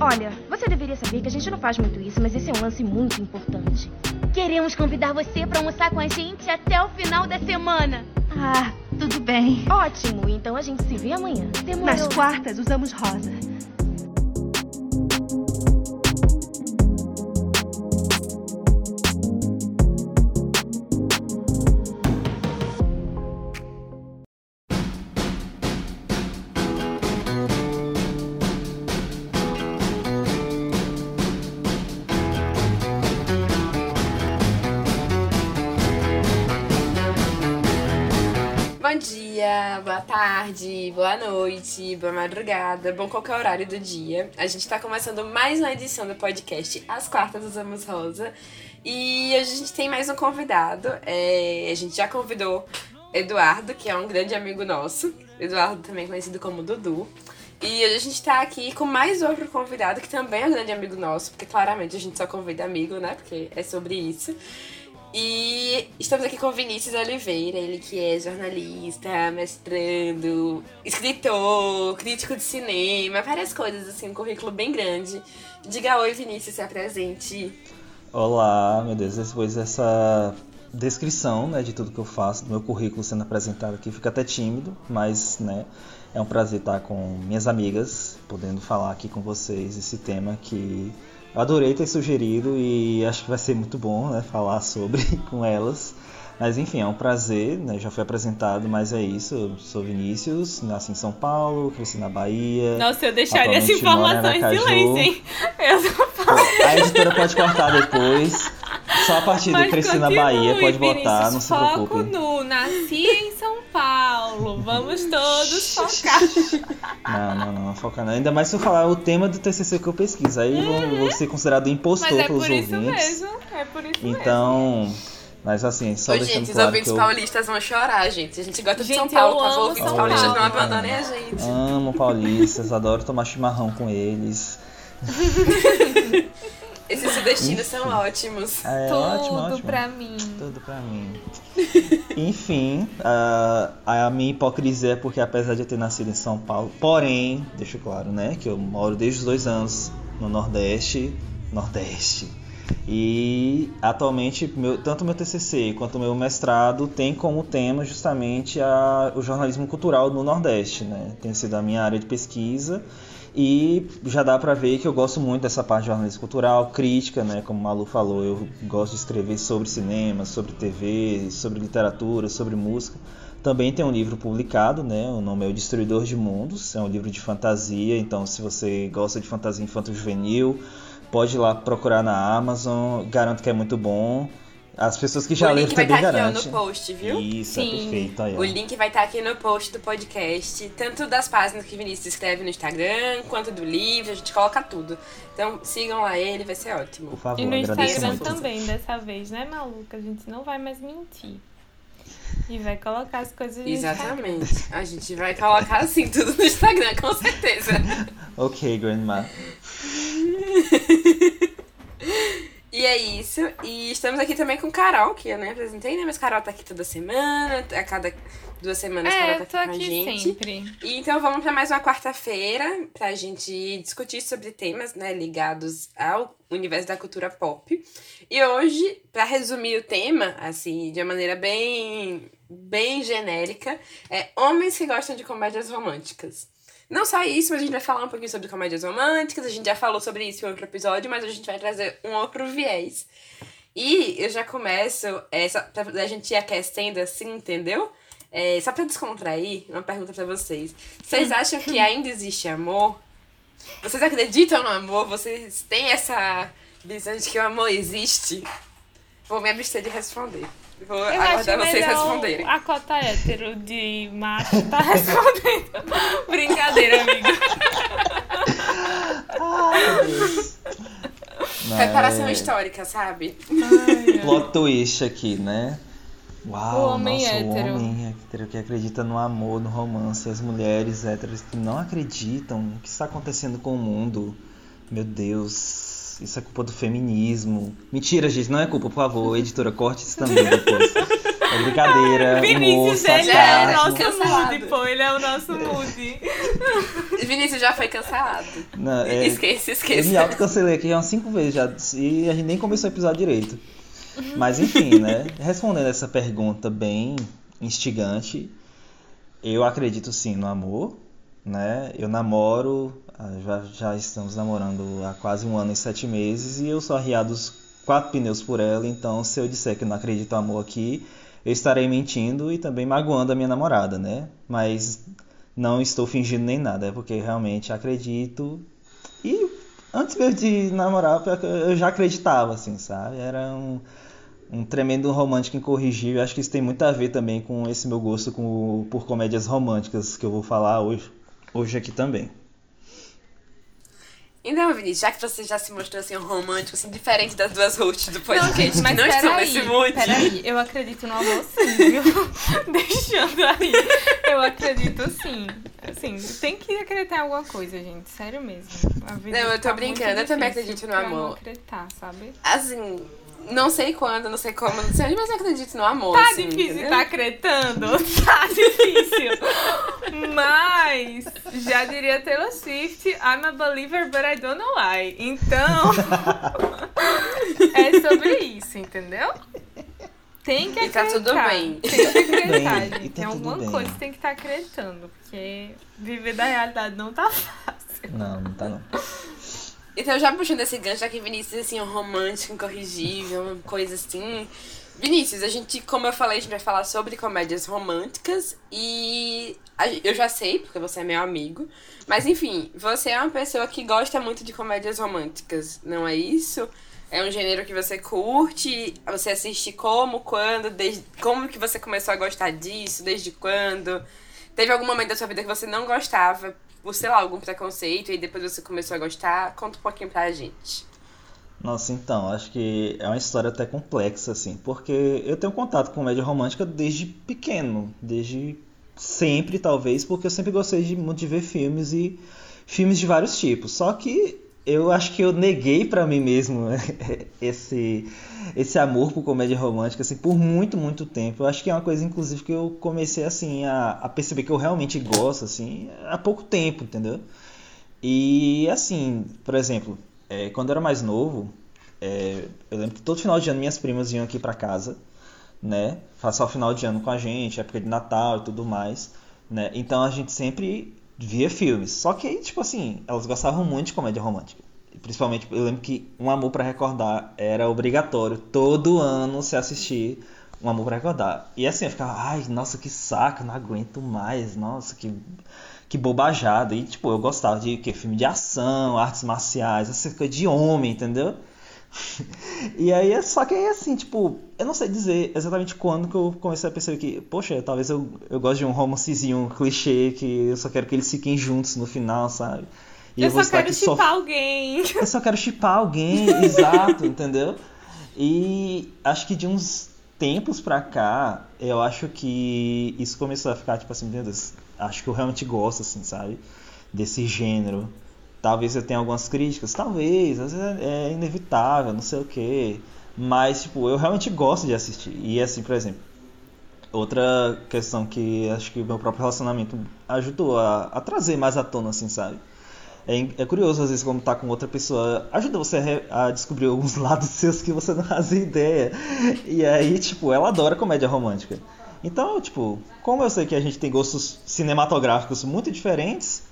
Olha, você deveria saber que a gente não faz muito isso, mas esse é um lance muito importante. Queremos convidar você para almoçar com a gente até o final da semana. Ah, tudo bem. Ótimo, então a gente se vê amanhã. Demorou. Nas quartas usamos rosa. Tarde, boa noite, boa madrugada, bom qualquer horário do dia. A gente tá começando mais uma edição do podcast As Quartas Usamos Rosa. E hoje a gente tem mais um convidado. É, a gente já convidou Eduardo, que é um grande amigo nosso. Eduardo, também conhecido como Dudu. E hoje a gente tá aqui com mais outro convidado, que também é um grande amigo nosso, porque claramente a gente só convida amigo, né? Porque é sobre isso. E estamos aqui com o Vinícius Oliveira, ele que é jornalista, mestrando, escritor, crítico de cinema, várias coisas, assim, um currículo bem grande. Diga oi, Vinícius, se apresente. Olá, meu Deus, depois dessa descrição né, de tudo que eu faço, do meu currículo sendo apresentado aqui, fica até tímido, mas né, é um prazer estar com minhas amigas, podendo falar aqui com vocês esse tema que adorei ter sugerido e acho que vai ser muito bom né, falar sobre com elas. Mas enfim, é um prazer, né? Já foi apresentado, mas é isso. Eu sou Vinícius, nasci em São Paulo, cresci na Bahia. Nossa, eu deixaria essa informação em silêncio, hein? Eu sou A editora pode cortar depois. Só a partir do cresci na Bahia, pode botar, não se foco preocupe. no nasci em São Paulo. Vamos todos focar. Não, não, não, foca não. Ainda mais se eu falar o tema do TCC que eu pesquiso. Aí vou, vou ser considerado impostor Mas é pelos por isso ouvintes. Mesmo, é por isso então, mesmo. Mas assim, só Ô, deixando gente, os claro ouvintes que eu paulistas vão chorar, gente. A gente gosta de Gente, São Paulo, tá? amo Ouvintes São paulistas não Paulo. abandonem a gente. amo paulistas, adoro tomar chimarrão com eles. Esses sudestinos são ótimos. É Tudo ótimo, ótimo. pra mim. Tudo pra mim. Enfim, a, a minha hipocrisia é porque apesar de eu ter nascido em São Paulo, porém, deixo claro, né, que eu moro desde os dois anos no Nordeste, Nordeste. E atualmente, meu, tanto meu TCC quanto meu mestrado tem como tema justamente a, o jornalismo cultural no Nordeste, né? Tem sido a minha área de pesquisa e já dá pra ver que eu gosto muito dessa parte de jornalismo cultural, crítica, né? Como o Malu falou, eu gosto de escrever sobre cinema, sobre TV, sobre literatura, sobre música. Também tem um livro publicado, né? O nome é O Destruidor de Mundos. É um livro de fantasia, então se você gosta de fantasia infanto-juvenil, pode ir lá procurar na Amazon. Garanto que é muito bom. As pessoas que já o leram link vai também estar aqui ó, garantem. no post, viu? Isso, é Sim. perfeito. Aí, ó. O link vai estar aqui no post do podcast, tanto das páginas que o Vinícius escreve no Instagram, quanto do livro, a gente coloca tudo. Então sigam lá ele, vai ser ótimo. Por favor, E no Instagram muito. também, dessa vez, né, maluca? A gente não vai mais mentir. E vai colocar as coisas no Instagram. Exatamente. A gente vai colocar assim tudo no Instagram, com certeza. Ok, Grandma. E é isso. E estamos aqui também com Carol, que eu nem apresentei, né? Mas Carol tá aqui toda semana, a cada duas semanas Carol É, tá eu tô aqui com a aqui gente. sempre. E então vamos para mais uma quarta-feira pra gente discutir sobre temas, né, ligados ao universo da cultura pop. E hoje, pra resumir o tema, assim, de uma maneira bem bem genérica, é homens que gostam de comédias românticas. Não só isso, mas a gente vai falar um pouquinho sobre comédias românticas, a gente já falou sobre isso em outro episódio, mas a gente vai trazer um outro viés. E eu já começo, é, só pra a gente ir aquecendo assim, entendeu? É, só pra descontrair, uma pergunta pra vocês. Vocês acham que ainda existe amor? Vocês acreditam no amor? Vocês têm essa de que o amor existe? Vou me abster de responder. Vou Eu aguardar vocês responderem. a cota hétero de macho tá respondendo. Brincadeira, amigo. Preparação É, histórica, sabe? Plot twist aqui, né? Uau, O homem nossa, hétero. o homem hétero que acredita no amor, no romance, as mulheres héteras que não acreditam. O que está acontecendo com o mundo? Meu Deus, isso é culpa do feminismo. Mentira, gente, não é culpa, por favor, editora, corte isso também depois. É brincadeira. Vinícius, humor, ele é o nosso Cancelado. mood, pô. Ele é o nosso mood. Vinícius já foi cancelado. Não, é- Esqueça, Eu me autocancelei aqui umas cinco vezes já e a gente nem começou o episódio direito. Mas enfim, né? Respondendo essa pergunta bem instigante, eu acredito sim no amor, né? Eu namoro, já, já estamos namorando há quase um ano e sete meses e eu sou arriado os quatro pneus por ela, então se eu disser que não acredito no amor aqui, eu estarei mentindo e também magoando a minha namorada, né? Mas não estou fingindo nem nada, é porque realmente acredito e antes mesmo de namorar, eu já acreditava, assim, sabe? Era um, um tremendo romântico incorrigível. Acho que isso tem muito a ver também com esse meu gosto com, por comédias românticas que eu vou falar hoje, hoje aqui também. Então, Vinícius, já que você já se mostrou assim um romântico, assim, diferente das duas hosts do podcast, gente, que mas não estão peraí, nesse. Peraí, eu acredito no amor sim, viu? Deixando aí. Eu acredito sim. Assim, tem que acreditar em alguma coisa, gente. Sério mesmo. Não, eu tô tá brincando, eu também acredito no amor. Não acreditar, sabe? Assim, não sei quando, não sei como, não sei onde, mas eu acredito no amor, Tá assim, difícil entendeu? tá acreditando? Tá difícil. Mas, já diria Taylor Swift, I'm a believer, but I don't know why. Então, é sobre isso, entendeu? Tem que E tá acreditar. tudo bem. Tem que acreditar, bem, e gente. tá alguma bem. coisa que tem que estar acreditando. Porque viver da realidade não tá fácil. Não, não tá não. Então, já puxando esse gancho, já que Vinícius, assim, é um romântico, incorrigível, uma coisa assim. Vinícius, a gente, como eu falei, a gente vai falar sobre comédias românticas e eu já sei, porque você é meu amigo, mas enfim, você é uma pessoa que gosta muito de comédias românticas, não é isso? É um gênero que você curte, você assiste como, quando, desde, como que você começou a gostar disso, desde quando? Teve algum momento da sua vida que você não gostava, sei lá, algum preconceito, e depois você começou a gostar? Conta um pouquinho pra gente. Nossa, então, acho que é uma história até complexa, assim, porque eu tenho contato com comédia romântica desde pequeno, desde sempre, talvez, porque eu sempre gostei de, muito de ver filmes e filmes de vários tipos. Só que eu acho que eu neguei pra mim mesmo esse, esse amor por comédia romântica, assim, por muito, muito tempo. Eu acho que é uma coisa, inclusive, que eu comecei, assim, a, a perceber que eu realmente gosto, assim, há pouco tempo, entendeu? E, assim, por exemplo, é, quando eu era mais novo, é, eu lembro que todo final de ano minhas primas vinham aqui pra casa, né? Passar o final de ano com a gente, época de Natal e tudo mais, né? Então a gente sempre via filmes. Só que, tipo assim, elas gostavam muito de comédia romântica. Principalmente, eu lembro que Um Amor pra Recordar era obrigatório todo ano se assistir Um Amor pra Recordar. E assim, eu ficava, ai, nossa, que saco, não aguento mais, nossa, que que bobajada. E, tipo, eu gostava de quê? filme de ação, artes marciais, essa coisa de homem, entendeu? E aí, só que aí, assim, tipo, eu não sei dizer exatamente quando que eu comecei a perceber que, poxa, talvez eu, eu gosto de um romancezinho clichê, que eu só quero que eles fiquem juntos no final, sabe? E Eu, vou só quero chipar alguém. eu só quero chipar alguém, exato, entendeu? E acho que de uns tempos pra cá, eu acho que isso começou a ficar, tipo assim, meu Deus, acho que eu realmente gosto, assim, sabe? Desse gênero. Talvez eu tenha algumas críticas, talvez, às vezes é inevitável, não sei o quê. Mas, tipo, eu realmente gosto de assistir. E, assim, por exemplo, outra questão que acho que o meu próprio relacionamento ajudou a, a trazer mais à tona, assim, sabe? É, é curioso, às vezes, como tá com outra pessoa, ajuda você a, a descobrir alguns lados seus que você não fazia ideia. E aí, tipo, ela adora comédia romântica. Então, tipo, como eu sei que a gente tem gostos cinematográficos muito diferentes,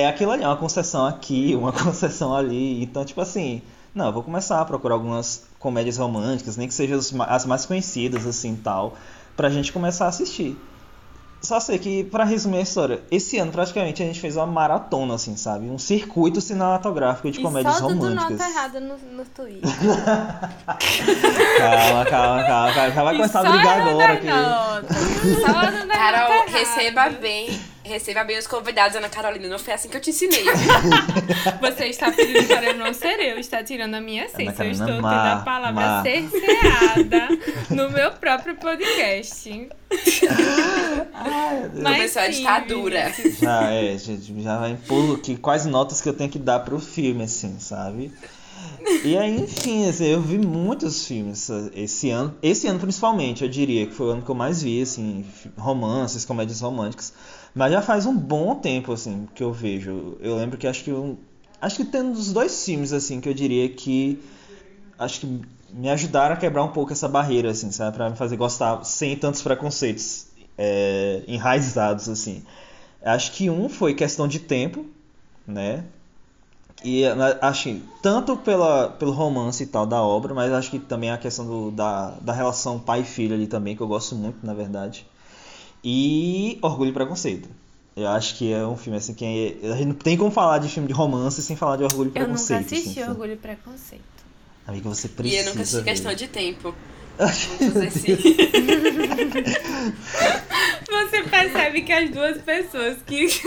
é aquilo ali, é uma concessão aqui, uma concessão ali. Então, tipo assim, não, eu vou começar a procurar algumas comédias românticas, nem que sejam as ma- as mais conhecidas, assim, tal, pra gente começar a assistir. Só sei que, pra resumir a história, esse ano praticamente a gente fez uma maratona, assim, sabe? Um circuito cinematográfico de E comédias só Dudu românticas. nota errada no, no Twitter. Calma, calma, calma, calma. Já vai começar a brigar agora aqui. Só Dudu nota Carol, errada. receba bem, receba bem os convidados, Ana Carolina. Não foi assim que eu te ensinei. Você está pedindo para eu não ser eu, está tirando a minha essência. Eu estou tendo má, a palavra má. cerceada no meu próprio podcast. Ai. Mas Começou a sim, ditadura. Vinícius. Já é, gente, já vai impor que quais notas que eu tenho que dar pro filme, assim, sabe? E aí, enfim, assim, eu vi muitos filmes esse ano. Esse ano, principalmente, eu diria que foi o ano que eu mais vi, assim, romances, comédias românticas. Mas já faz um bom tempo, assim, que eu vejo. Eu lembro que acho que eu, acho que tem uns dois filmes, assim, que eu diria que acho que me ajudaram a quebrar um pouco essa barreira, assim, sabe? Pra me fazer gostar sem tantos preconceitos é, enraizados, assim. Acho que um foi questão de tempo, né? E acho que tanto pela, pelo romance e tal da obra, mas acho que também a questão do, da, da relação pai filho ali também, que eu gosto muito, na verdade. E Orgulho e Preconceito. Eu acho que é um filme assim que é, a gente não tem como falar de filme de romance sem falar de Orgulho e Preconceito. Eu nunca assisti assim, Orgulho e Preconceito. Amiga, você precisa. E eu nunca assisti ver. questão de tempo. Assim. Você percebe que as duas pessoas que.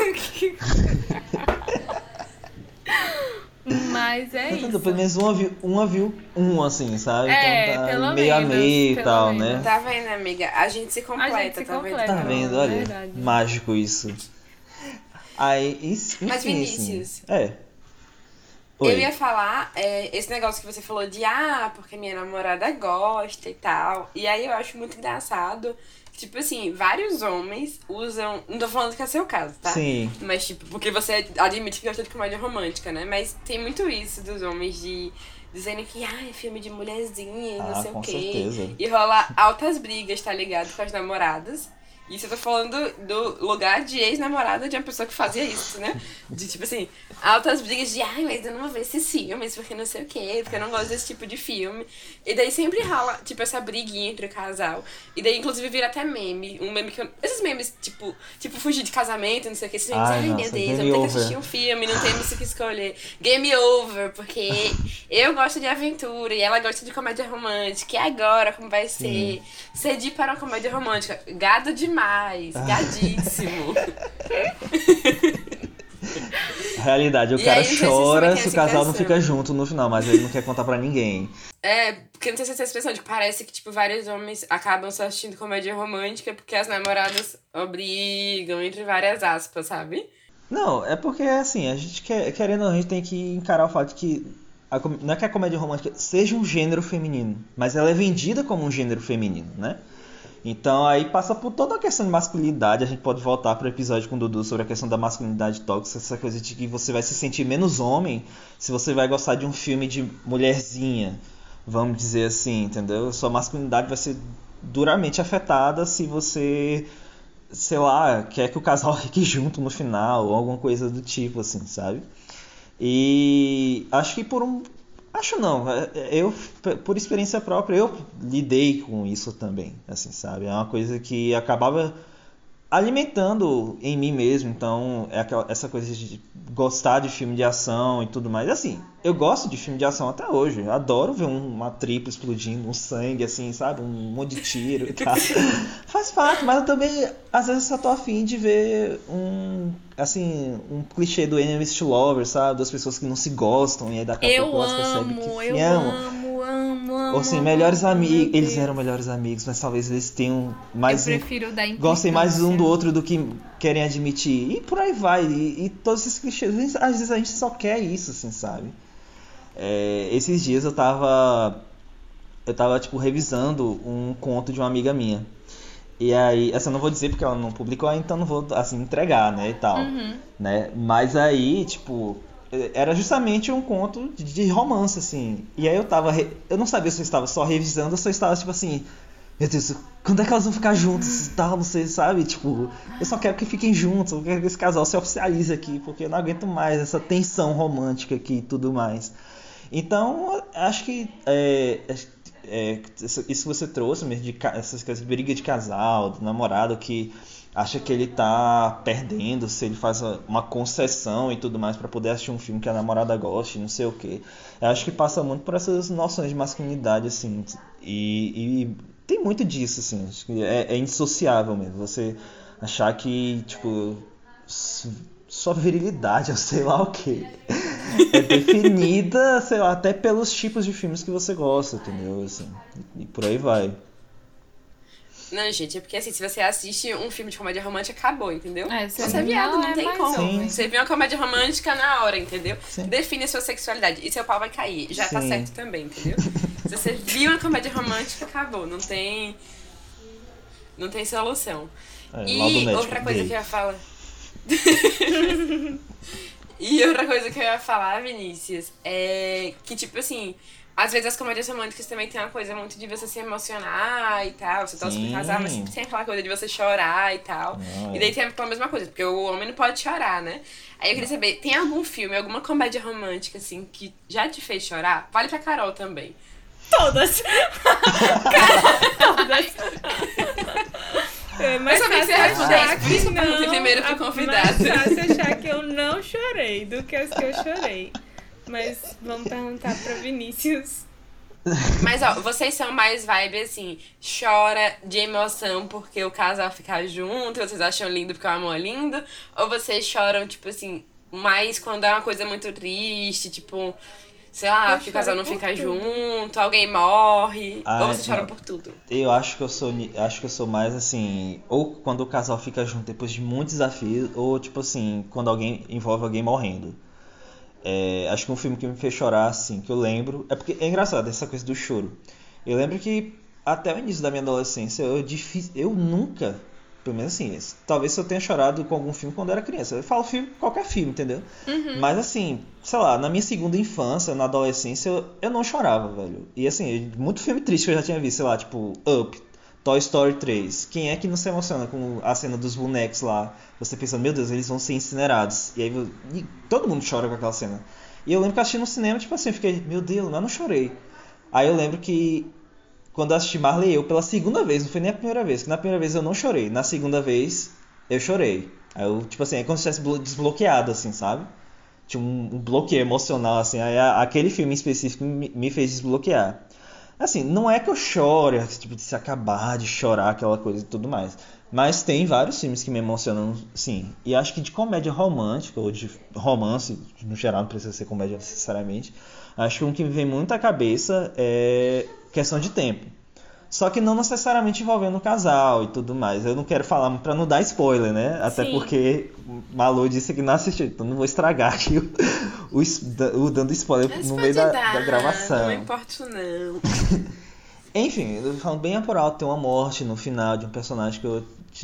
Mas é Então, isso. Pelo menos uma viu, uma viu um, assim, sabe? É, então tá pelo meio a menos, meio e tal, menos. né? Tá vendo, amiga? A gente se completa, A gente se tá vendo? Tá vendo? Olha, verdade. mágico isso. Aí, isso, Mas, enfim, Vinícius, assim, é. Oi. Eu ia falar é, esse negócio que você falou de ah, porque minha namorada gosta e tal. E aí eu acho muito engraçado. Tipo assim, vários homens usam. Não tô falando que é seu caso, tá? Sim. Mas, tipo, porque você admite que gosta de comédia romântica, né? Mas tem muito isso dos homens de dizendo que, ah, é filme de mulherzinha e não Ah, sei com o quê. certeza. E rola altas brigas, tá ligado? Com as namoradas. Isso eu tô falando do lugar de ex-namorada de uma pessoa que fazia isso, né? De tipo assim, altas brigas de ai, mas eu não vou ver esses filmes, porque não sei o quê, porque eu não gosto desse tipo de filme. E daí sempre rola, tipo, essa briguinha entre o casal. E daí, inclusive, vira até meme. Um meme que eu... Esses memes, tipo, tipo, fugir de casamento, não sei o que. Esses memes, Ai, ai, nossa, meu Deus, eu game vou ter que assistir um filme, não temos o que escolher. Game over, porque eu gosto de aventura e ela gosta de comédia romântica. E agora, como vai ser? Cedi para uma comédia romântica. Gado demais, gadíssimo. Realidade, o E cara aí, chora se o casal não fica junto no final, mas ele não quer contar pra ninguém. É, porque não sei se essa expressão de que parece que, tipo, vários homens acabam só assistindo comédia romântica porque as namoradas obrigam, entre várias aspas, sabe? Não, é porque assim, a gente quer, querendo ou não, a gente tem que encarar o fato de que a não é que a comédia romântica seja um gênero feminino, mas ela é vendida como um gênero feminino, né? Então aí passa por toda a questão de masculinidade, a gente pode voltar para o episódio com o Dudu sobre a questão da masculinidade tóxica, essa coisa de que você vai se sentir menos homem se você vai gostar de um filme de mulherzinha, vamos dizer assim, entendeu? Sua masculinidade vai ser duramente afetada se você sei lá, quer que o casal fique junto no final, ou alguma coisa do tipo, assim, sabe? E acho que por um. Acho não, é- é- eu, por experiência própria, eu lidei com isso também, assim, sabe? É uma coisa que acabava alimentando em mim mesmo, então é aquela, essa coisa de gostar de filme de ação e tudo mais. Assim, eu gosto de filme de ação até hoje, eu adoro ver um- uma tripa explodindo, um sangue, assim, sabe? Um monte de tiro e tal. Faz parte, mas eu também, às vezes, só tô afim de ver um, assim, um clichê do enemies to lovers, sabe? Das pessoas que não se gostam e aí daqui a Eu pouco elas percebem que amo, se eu amam. amo, amo, amo. Ou assim, melhores amigos. Eles eram melhores amigos, mas talvez eles tenham Eu mais. prefiro dar Gostem mais um do outro do que querem admitir. E por aí vai. E, e todos esses clichês. Às vezes a gente só quer isso, assim, sabe? É, esses dias eu tava. Eu tava, tipo, revisando um conto de uma amiga minha. E aí, assim, eu não vou dizer porque ela não publicou, então não vou, assim, entregar, né, e tal. Uhum. Né? Mas aí, tipo, era justamente um conto de- romance, assim. E aí eu tava. re- Eu não sabia se eu estava só revisando ou se eu estava, tipo assim. Meu Deus, quando é que elas vão ficar juntas e tal? Não sei, sabe? Tipo, eu só quero que fiquem juntos, eu quero que esse casal se oficialize aqui, porque eu não aguento mais essa tensão romântica aqui e tudo mais. Então, acho que é, é, isso que você trouxe mesmo, de essas coisas, briga de casal, do namorado que acha que ele tá perdendo se ele faz uma concessão e tudo mais pra poder assistir um filme que a namorada goste, não sei o que. Eu acho que passa muito por essas noções de masculinidade, assim, e, e tem muito disso, assim, acho que é, é indissociável mesmo, você achar que, tipo, sua virilidade, ou sei lá o que, é definida, sei lá, até pelos tipos de filmes que você gosta, entendeu? Assim, e por aí vai. Não, gente, é porque assim, se você assiste um filme de comédia romântica, acabou, entendeu? É, você é viado, não, é tem como. homem. Você viu uma comédia romântica na hora, entendeu? Sim. Define a sua sexualidade. E seu pau vai cair. Já tá Sim. certo também, entendeu? se você viu uma comédia romântica, acabou. Não tem. Não tem solução. É, E outra coisa gay. que eu ia falar. e outra coisa que eu ia falar, Vinícius, é que, tipo assim, às vezes as comédias românticas também tem uma coisa muito de você se emocionar e tal. Você pro Sim. casal, mas sempre tem aquela coisa de você chorar e tal. Não, E é. daí tem a mesma coisa, porque o homem não pode chorar, né? Aí eu queria saber, tem algum filme, alguma comédia romântica, assim, que já te fez chorar? Vale pra Carol também. Todas. Todas. É mais Eu sabia que você ia responder por isso que eu primeiro é. Mais fácil achar que eu não chorei do que as que eu chorei. Mas vamos perguntar pra Vinícius. Mas, ó, vocês são mais vibe, assim, chora de emoção porque o casal ficar junto, vocês acham lindo porque o amor é lindo? Ou vocês choram, tipo assim, mais quando é uma coisa muito triste, tipo, sei lá, que o casal não fica tudo. junto, alguém morre? Ah, ou vocês choram não. por tudo? Eu acho que eu sou acho que eu sou mais assim, ou quando o casal fica junto depois de muitos desafios, ou tipo assim, quando alguém envolve alguém morrendo. É, acho que um filme que me fez chorar, assim, que eu lembro. É porque é engraçado essa coisa do choro. Eu lembro que até o início da minha adolescência, eu, eu nunca, pelo menos assim, talvez eu tenha chorado com algum filme quando eu era criança. Eu falo filme, qualquer filme, entendeu? Mas assim, sei lá, na minha segunda infância, na adolescência, eu, eu não chorava, velho. E assim, muito filme triste que eu já tinha visto, sei lá, tipo, Up, Toy Story 3. Quem é que não se emociona com a cena dos bonecos lá? Você pensa, meu Deus, eles vão ser incinerados. E aí e todo mundo chora com aquela cena. E eu lembro que assisti no cinema, tipo assim, eu fiquei, meu Deus, mas não chorei. Aí eu lembro que quando eu assisti Marley eu pela segunda vez, não foi nem a primeira vez, que na primeira vez eu não chorei, na segunda vez eu chorei. Aí eu, tipo assim, é como se tivesse blo- desbloqueado, assim, sabe? Tinha um, um bloqueio emocional, assim, aí a- aquele filme em específico me, me fez desbloquear. Assim, não é que eu chore, tipo, de se acabar de chorar, aquela coisa e tudo mais. Mas tem vários filmes que me emocionam, sim. E acho que de comédia romântica, ou de romance, no geral, não precisa ser comédia necessariamente. Acho que um que me vem muito à cabeça é Questão de Tempo. Só que não necessariamente envolvendo o casal e tudo mais. Eu não quero falar pra não dar spoiler, né? Até Sim. porque Malu disse que não assistiu, então não vou estragar aqui o, o, o dando spoiler Mas no meio da, dar, da gravação. Não importa, não. Enfim, falando bem por alto, tem uma morte no final de um personagem que eu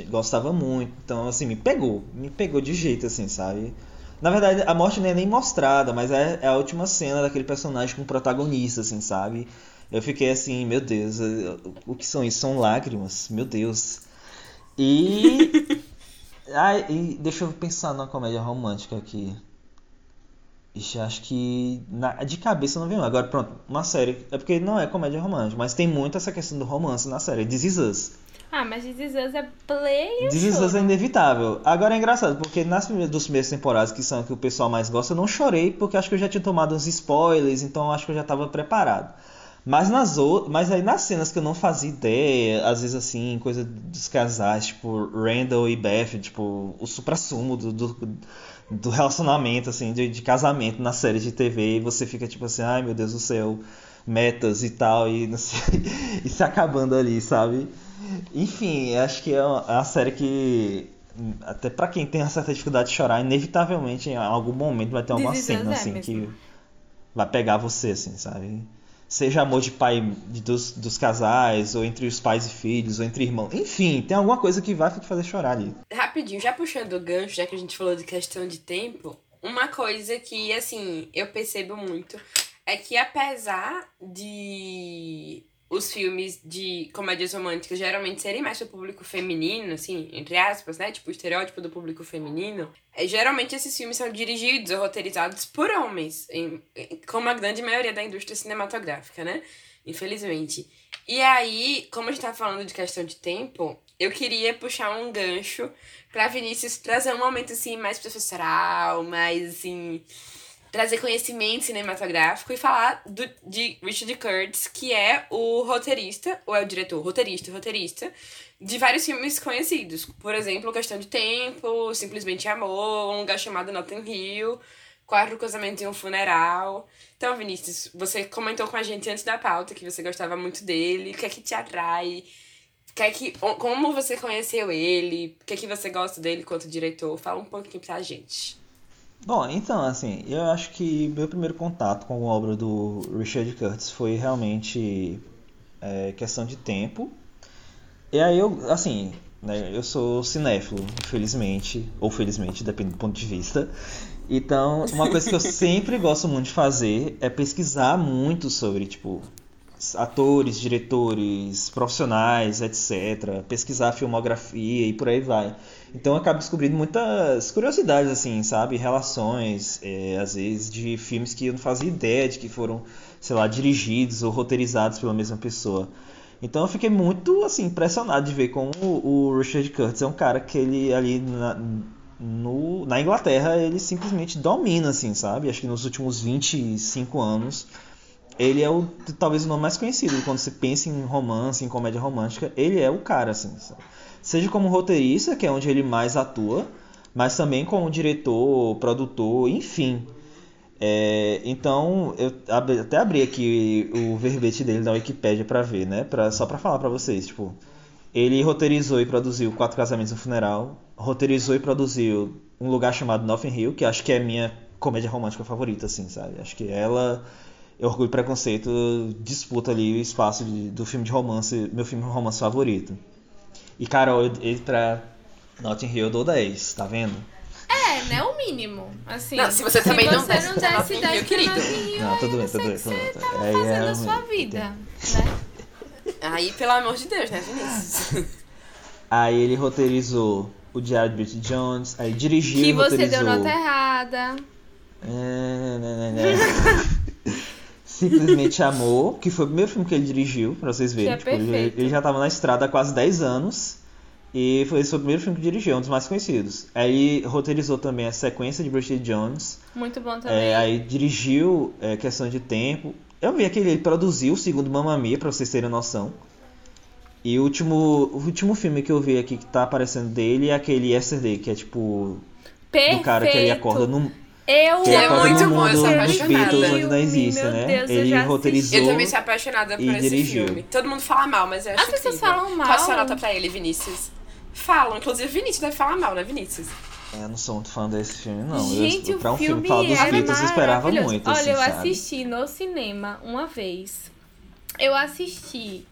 gostava muito. Então, assim, me pegou. Me pegou de jeito, assim, sabe? Na verdade, a morte não é nem mostrada, mas é, é a última cena daquele personagem com o protagonista, assim, sabe? Eu fiquei assim, meu Deus, eu- o que são isso? São lágrimas, meu Deus. E. Ai, e deixa eu pensar numa comédia romântica aqui. Ixi, acho que na- de cabeça não vem. Agora, pronto, uma série. É porque não é comédia romântica, mas tem muito essa questão do romance na série. This Is Us. Ah, mas This Is Us é play This Is Us é inevitável. Agora é engraçado, porque nas primeiras, dos primeiras temporadas, que são que o pessoal mais gosta, eu não chorei, porque acho que eu já tinha tomado uns spoilers, então acho que eu já estava preparado. Mas nas outras, mas aí nas cenas que eu não fazia ideia, às vezes assim, coisa dos casais, tipo Randall e Beth, tipo, o suprassumo do, do, do relacionamento, assim, de, de casamento na série de TV, e você fica tipo assim, ai meu Deus do céu, metas e tal, e não sei, e se acabando ali, sabe? Enfim, acho que é uma, é uma série que, até pra quem tem uma certa dificuldade de chorar, inevitavelmente em algum momento vai ter alguma cena assim que vai pegar você, assim, sabe? Seja amor de pai dos, dos casais, ou entre os pais e filhos, ou entre irmãos. Enfim, tem alguma coisa que vai te fazer chorar ali. Rapidinho, já puxando o gancho, já que a gente falou de questão de tempo, uma coisa que, assim, eu percebo muito é que apesar de os filmes de comédias românticas geralmente serem mais pro público feminino, assim, entre aspas, né? Tipo, o estereótipo do público feminino, é, geralmente esses filmes são dirigidos ou roteirizados por homens, em- em- como a grande maioria da indústria cinematográfica, né? Infelizmente. E aí, como a gente tá falando de questão de tempo, eu queria puxar um gancho pra Vinícius trazer um momento assim mais professoral, mais assim. Trazer conhecimento cinematográfico e falar do, de Richard Curtis, que é o roteirista, ou é o diretor, roteirista, roteirista, de vários filmes conhecidos. Por exemplo, Questão de Tempo, Simplesmente Amor, Um Lugar Chamado Notting Hill, Quatro Casamentos e um Funeral. Então, Vinícius, você comentou com a gente antes da pauta que você gostava muito dele, o que é que te atrai? que é que, como você conheceu ele? O que é que você gosta dele quanto diretor? Fala um pouquinho pra gente. Bom, então, assim, eu acho que meu primeiro contato com a obra do Richard Curtis foi realmente é, questão de tempo. E aí eu, assim, né, eu sou cinéfilo, infelizmente, ou felizmente, depende do ponto de vista. Então, uma coisa que eu sempre gosto muito de fazer é pesquisar muito sobre, tipo, atores, diretores, profissionais, etc. Pesquisar a filmografia e por aí vai. Então eu acabo descobrindo muitas curiosidades, assim, sabe? Relações, é, às vezes, de filmes que eu não fazia ideia de que foram, sei lá, dirigidos ou roteirizados pela mesma pessoa. Então eu fiquei muito, assim, impressionado de ver como o Richard Curtis é um cara que ele ali na, no, na Inglaterra ele simplesmente domina, assim, sabe? Acho que nos últimos 25 anos ele é o talvez o nome mais conhecido quando você pensa em romance, em comédia romântica, ele é o cara, assim, sabe? Seja como roteirista, que é onde ele mais atua, mas também como diretor, produtor, enfim. É, então, eu até abri aqui o verbete dele da Wikipedia para ver, né? Pra, só para falar para vocês, tipo, ele roteirizou e produziu Quatro Casamentos e um Funeral, roteirizou e produziu Um Lugar Chamado Nothing Hill, que acho que é minha comédia romântica favorita, assim, sabe? Acho que ela, Orgulho e Preconceito, disputa ali o espaço de, do filme de romance, meu filme de romance favorito. E, cara, ele pra Notting Hill eu dou 10, tá vendo? É, né? O mínimo. Assim, não, se você também se não você desse não desse Notting 10 Hill, querido. Hill, Não, tudo bem, eu tudo bem, tudo bem. você tá Aí fazendo é a sua vida, né? Aí, pelo amor de Deus, né, Vinícius? Aí ele roteirizou o Diário de Bridget Jones, aí dirigiu Que você deu nota errada. É, né, né, né. Simplesmente Amor, que foi o primeiro filme que ele dirigiu, pra vocês verem. Que é Tipo, ele, ele já tava na estrada há quase 10 anos. E foi esse foi o primeiro filme que dirigiu, um dos mais conhecidos. Aí roteirizou também a sequência de Bridget Jones. Muito bom também. É, aí dirigiu é, Questão de Tempo. Eu vi que ele produziu o segundo Mamma Mia, pra vocês terem noção. E o último, o último filme que eu vi aqui que tá aparecendo dele é aquele Yesterday, que é tipo Perfeito. do cara que ele acorda no, Eu que ele é muito bom, eu sou apaixonada. Beatles onde não existe, Meu né? Deus, eu ele já assisti. roteirizou. Eu também sou apaixonada por esse dirigiu. filme. Todo mundo fala mal, mas eu acho As pessoas incrível. falam mal? Qual a sua nota pra ele, Vinícius? Falam, inclusive Vinícius deve falar mal, né, Vinícius? É, Eu não sou muito fã desse filme, não. Gente, eu, o pra um filme filme falar dos é Beatles, eu esperava maravilhoso. muito. Olha, assim, eu sabe? assisti no cinema uma vez. Eu assisti.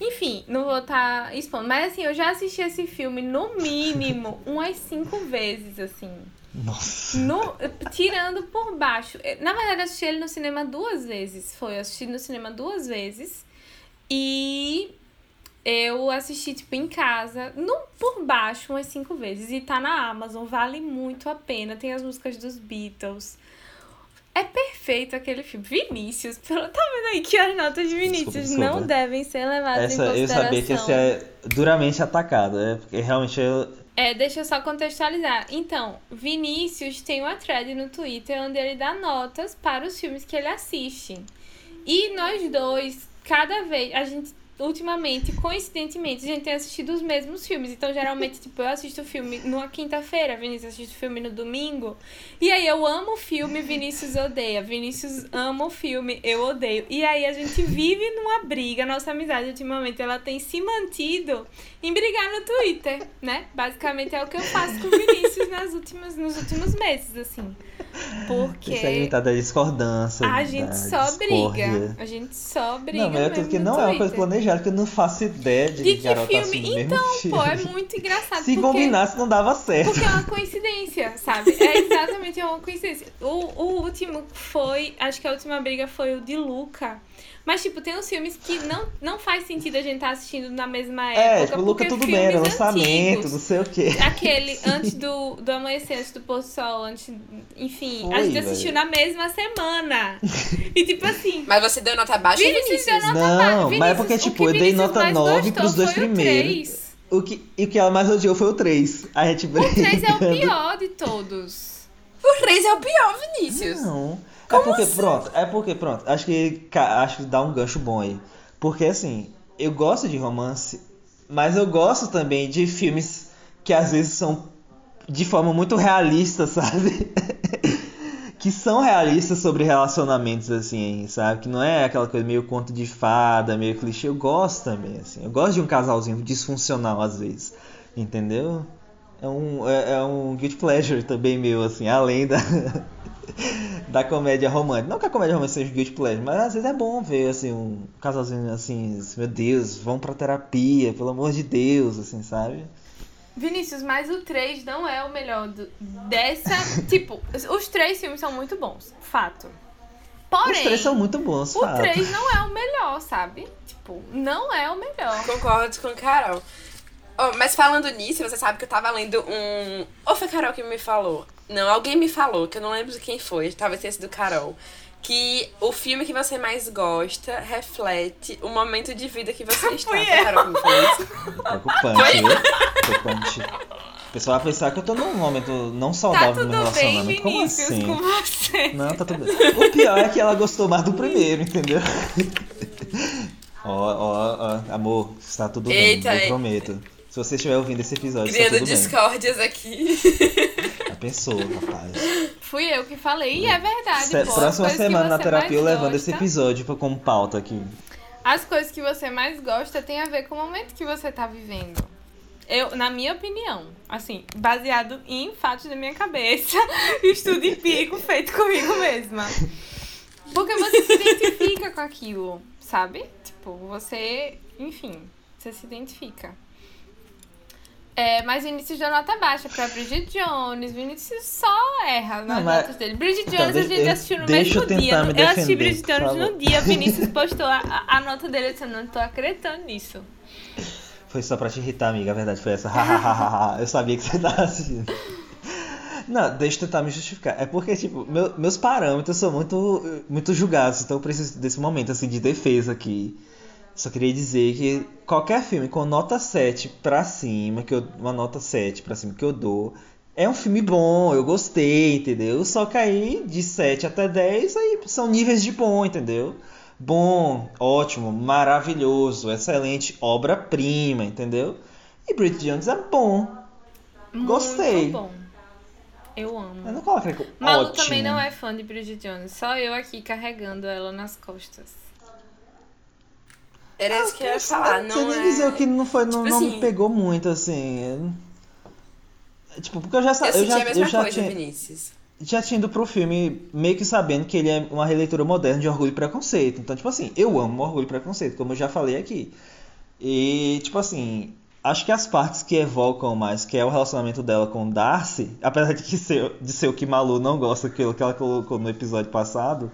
Enfim, não vou estar expondo. Mas assim, eu já assisti esse filme no mínimo umas cinco vezes, assim. Nossa. No, tirando por baixo. Na verdade, eu assisti ele no cinema duas vezes. Foi, eu assisti no cinema duas vezes. E eu assisti, tipo, em casa, no, por baixo, umas cinco vezes. E tá na Amazon, vale muito a pena. Tem as músicas dos Beatles. É perfeito aquele filme. Vinícius, pelo, tá vendo aí que as notas de Vinícius Desculpa, desculpa. não devem ser levadas Essa, em eu consideração. sabia que esse é duramente atacado. É, porque realmente eu, É, deixa eu só contextualizar. Então, Vinícius tem uma thread no Twitter onde ele dá notas para os filmes que ele assiste. E nós dois, cada vez, a gente, ultimamente, coincidentemente, a gente tem assistido os mesmos filmes. Então, geralmente, tipo, eu assisto o filme numa quinta-feira, Vinícius assiste o filme no domingo. E aí eu amo o filme, Vinícius odeia. Vinícius ama o filme, eu odeio. E aí a gente vive numa briga. Nossa amizade, ultimamente, ela tem se mantido em brigar no Twitter, né? Basicamente é o que eu faço com o Vinícius nas últimas, nos últimos meses, assim. Porque Isso aí tá da discordância. a gente só discórdia. briga. A gente só briga. Não, mas mesmo tô que não é uma coisa Twitter. Planejada, que eu não faço ideia de, De que garotar filme? Então, filme. pô, é muito engraçado. Se porque... combinasse, não dava certo. Porque é uma coincidência, sabe? É exatamente uma coincidência. O, o último foi. Acho que a última briga foi o de Luca. Mas, tipo, tem uns filmes que não, não faz sentido a gente estar assistindo na mesma época. É, tipo, Luca porque tudo bem, era filmes lançamento, antigos, não sei o quê. Aquele antes do, do amanhecer, antes do pôr do sol, antes. Enfim, a Foi, gente assistiu na mesma semana. E tipo assim. Mas você deu nota baixa, Vinícius Vinícius? deu nota Não, baixa. mas é porque, o tipo, que eu dei Vinícius nota mais 9 gostou pros dois foi o primeiros. O que, e o que ela mais odiou foi o 3. A gente O 3 é o pior de todos. O 3 é o pior, Vinícius. Não. é porque, pronto, é porque, pronto, acho que, acho que dá um gancho bom aí. Porque, assim, eu gosto de romance, mas eu gosto também de filmes que às vezes são de forma muito realista, sabe? que são realistas sobre relacionamentos, assim, sabe? Que não é aquela coisa meio conto de fada, meio clichê. Eu gosto também, assim. Eu gosto de um casalzinho disfuncional, às vezes. Entendeu? É um, é, é um guilty pleasure também meu, assim, além da, da comédia romântica. Não que a comédia romântica seja guilty pleasure, mas às vezes é bom ver, assim, um casalzinho, assim, meu Deus, vão pra terapia, pelo amor de Deus, assim, sabe? Vinícius, mas o 3 não é o melhor do- dessa. tipo, os três filmes são muito bons, fato. Porém, Os três são muito bons, o fato. 3 não é o melhor, sabe? Tipo, não é o melhor. Concordo com Carol. Oh, mas falando nisso, você sabe que eu tava lendo um. Ou foi Carol que me falou? Não, alguém me falou, que eu não lembro de quem foi, talvez tenha sido Carol. Que o filme que você mais gosta reflete o momento de vida que você está. Foi Carol que me falou isso? Preocupante? Preocupante. O pessoal vai pensar que eu tô num momento não Tá saudável no meu tudo bem, relacionamento. Como Vinícius, assim? com você. Não, tá tudo bem. O pior é que ela gostou mais do primeiro, entendeu? Ó, ó, ó, amor, está tudo Eita, bem, eu eita. prometo. Se você estiver ouvindo esse episódio, está Criando tudo bem. discórdias aqui. Já pensou, rapaz. Fui eu que falei, e é verdade. Se- pô, próxima semana na terapia eu levando esse gosta- episódio pra- como pauta aqui. As coisas que você mais gosta tem a ver com o momento que você tá vivendo. Eu, na minha opinião, assim, baseado em fatos da minha cabeça, estudo empírico feito comigo mesma. Porque você se identifica com aquilo, sabe? Tipo, você, enfim, você se identifica. É, mas Vinícius deu nota baixa pra Bridget Jones. Vinícius só erra nas Não, mas- notas dele. Bridget Então, Jones a gente assistiu no mesmo dia. me Eu assisti Bridget Jones no dia. Vinícius postou a, a- nota dele. Eu disse, não tô acreditando nisso. Foi só pra te irritar, amiga. A verdade foi essa. Eu sabia que você tava assistindo. Não, deixa eu tentar me justificar. É porque, tipo, meu- meus parâmetros são muito, muito julgados, então eu preciso desse momento, assim, de defesa aqui. Só queria dizer que qualquer filme com nota 7 pra cima, que eu, uma nota 7 pra cima que eu dou, é um filme bom, eu gostei, entendeu? Só que aí, de 7 até 10, aí são níveis de bom, entendeu? Bom, ótimo, maravilhoso, excelente, obra-prima, entendeu? E Bridget Jones é bom. Gostei. Muito bom. Eu amo. Eu não coloquei Malu ótimo. também não é fã de Bridget Jones. Só eu aqui carregando ela nas costas. Era isso que eu ia falar, Não nem é... dizer que não foi, não, Tipo não me assim- pegou muito, assim. É, Tipo, porque eu já Eu sabia. Eu, senti já, a mesma eu já coisa, tinha, Vinícius. já tinha ido pro filme meio que sabendo que ele é uma releitura moderna de Orgulho e Preconceito. Então, tipo assim, eu amo Orgulho e Preconceito, como eu já falei aqui. E, tipo assim, acho que as partes que evocam mais, que é o relacionamento dela com Darcy, apesar de, que ser, de ser o que Malu não gosta, aquilo que ela colocou no episódio passado,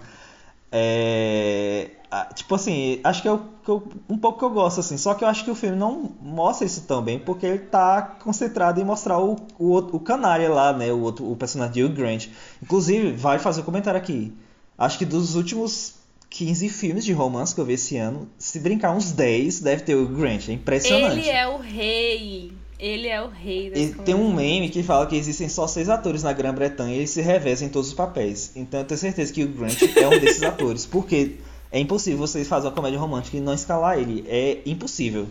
é. Tipo assim, acho que é que eu- um pouco que eu gosto, assim. Só que eu acho que o filme não mostra isso tão bem, porque ele tá concentrado em mostrar o, o, o canária lá, né? O, outro, o personagem de Hugh Grant. Inclusive, vai fazer um comentário aqui. Acho que dos últimos 15 filmes de romance que eu vi esse ano, se brincar uns 10, deve ter o Grant. É impressionante. Ele é o rei. Ele é o rei das tem um meme que fala que existem só seis atores na Grã-Bretanha e eles se revezam em todos os papéis. Então eu tenho certeza que o Grant é um desses atores. Porque é impossível vocês fazerem uma comédia romântica e não escalar ele. É impossível.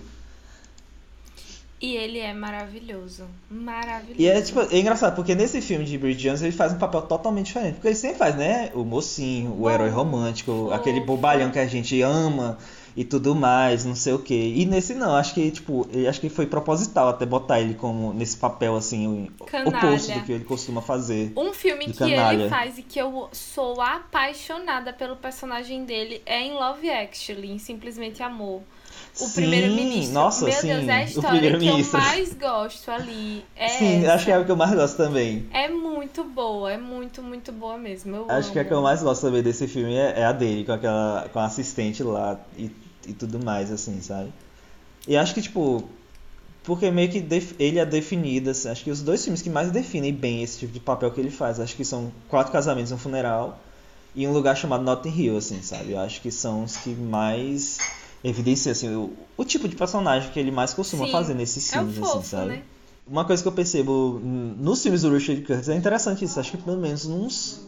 E ele é maravilhoso. Maravilhoso. E é, tipo, é engraçado, porque nesse filme de Bridget Jones ele faz um papel totalmente diferente. Porque ele sempre faz, né? O mocinho, o herói romântico, aquele bobalhão que a gente ama e tudo mais, não sei o quê. E nesse não, acho que, tipo, acho que foi proposital até botar ele como nesse papel assim, o Canalha. oposto do que ele costuma fazer. Um filme que ele faz e que eu sou apaixonada pelo personagem dele é em Love Actually, em Simplesmente Amor. O primeiro-ministro. nossa, Meu sim, Deus, é a história que eu mais gosto ali. É Sim, essa. acho que é a que eu mais gosto também. É muito boa, é muito, muito boa mesmo. Eu Acho amo. que a que eu mais gosto também desse filme é, é a dele, com aquela. com a assistente lá e, e tudo mais, assim, sabe? E acho que, tipo. Porque meio que ele é definido, assim, acho que os dois filmes que mais definem bem esse tipo de papel que ele faz, acho que são Quatro Casamentos um Funeral e um lugar chamado Notting Hill, assim, sabe? Eu acho que são os que mais evidenciam, assim, o, o tipo de personagem que ele mais costuma Sim, fazer nesses É filmes, fofo, assim, sabe? né? Uma coisa que eu percebo nos filmes do Richard Curtis é interessante isso. Acho que pelo menos uns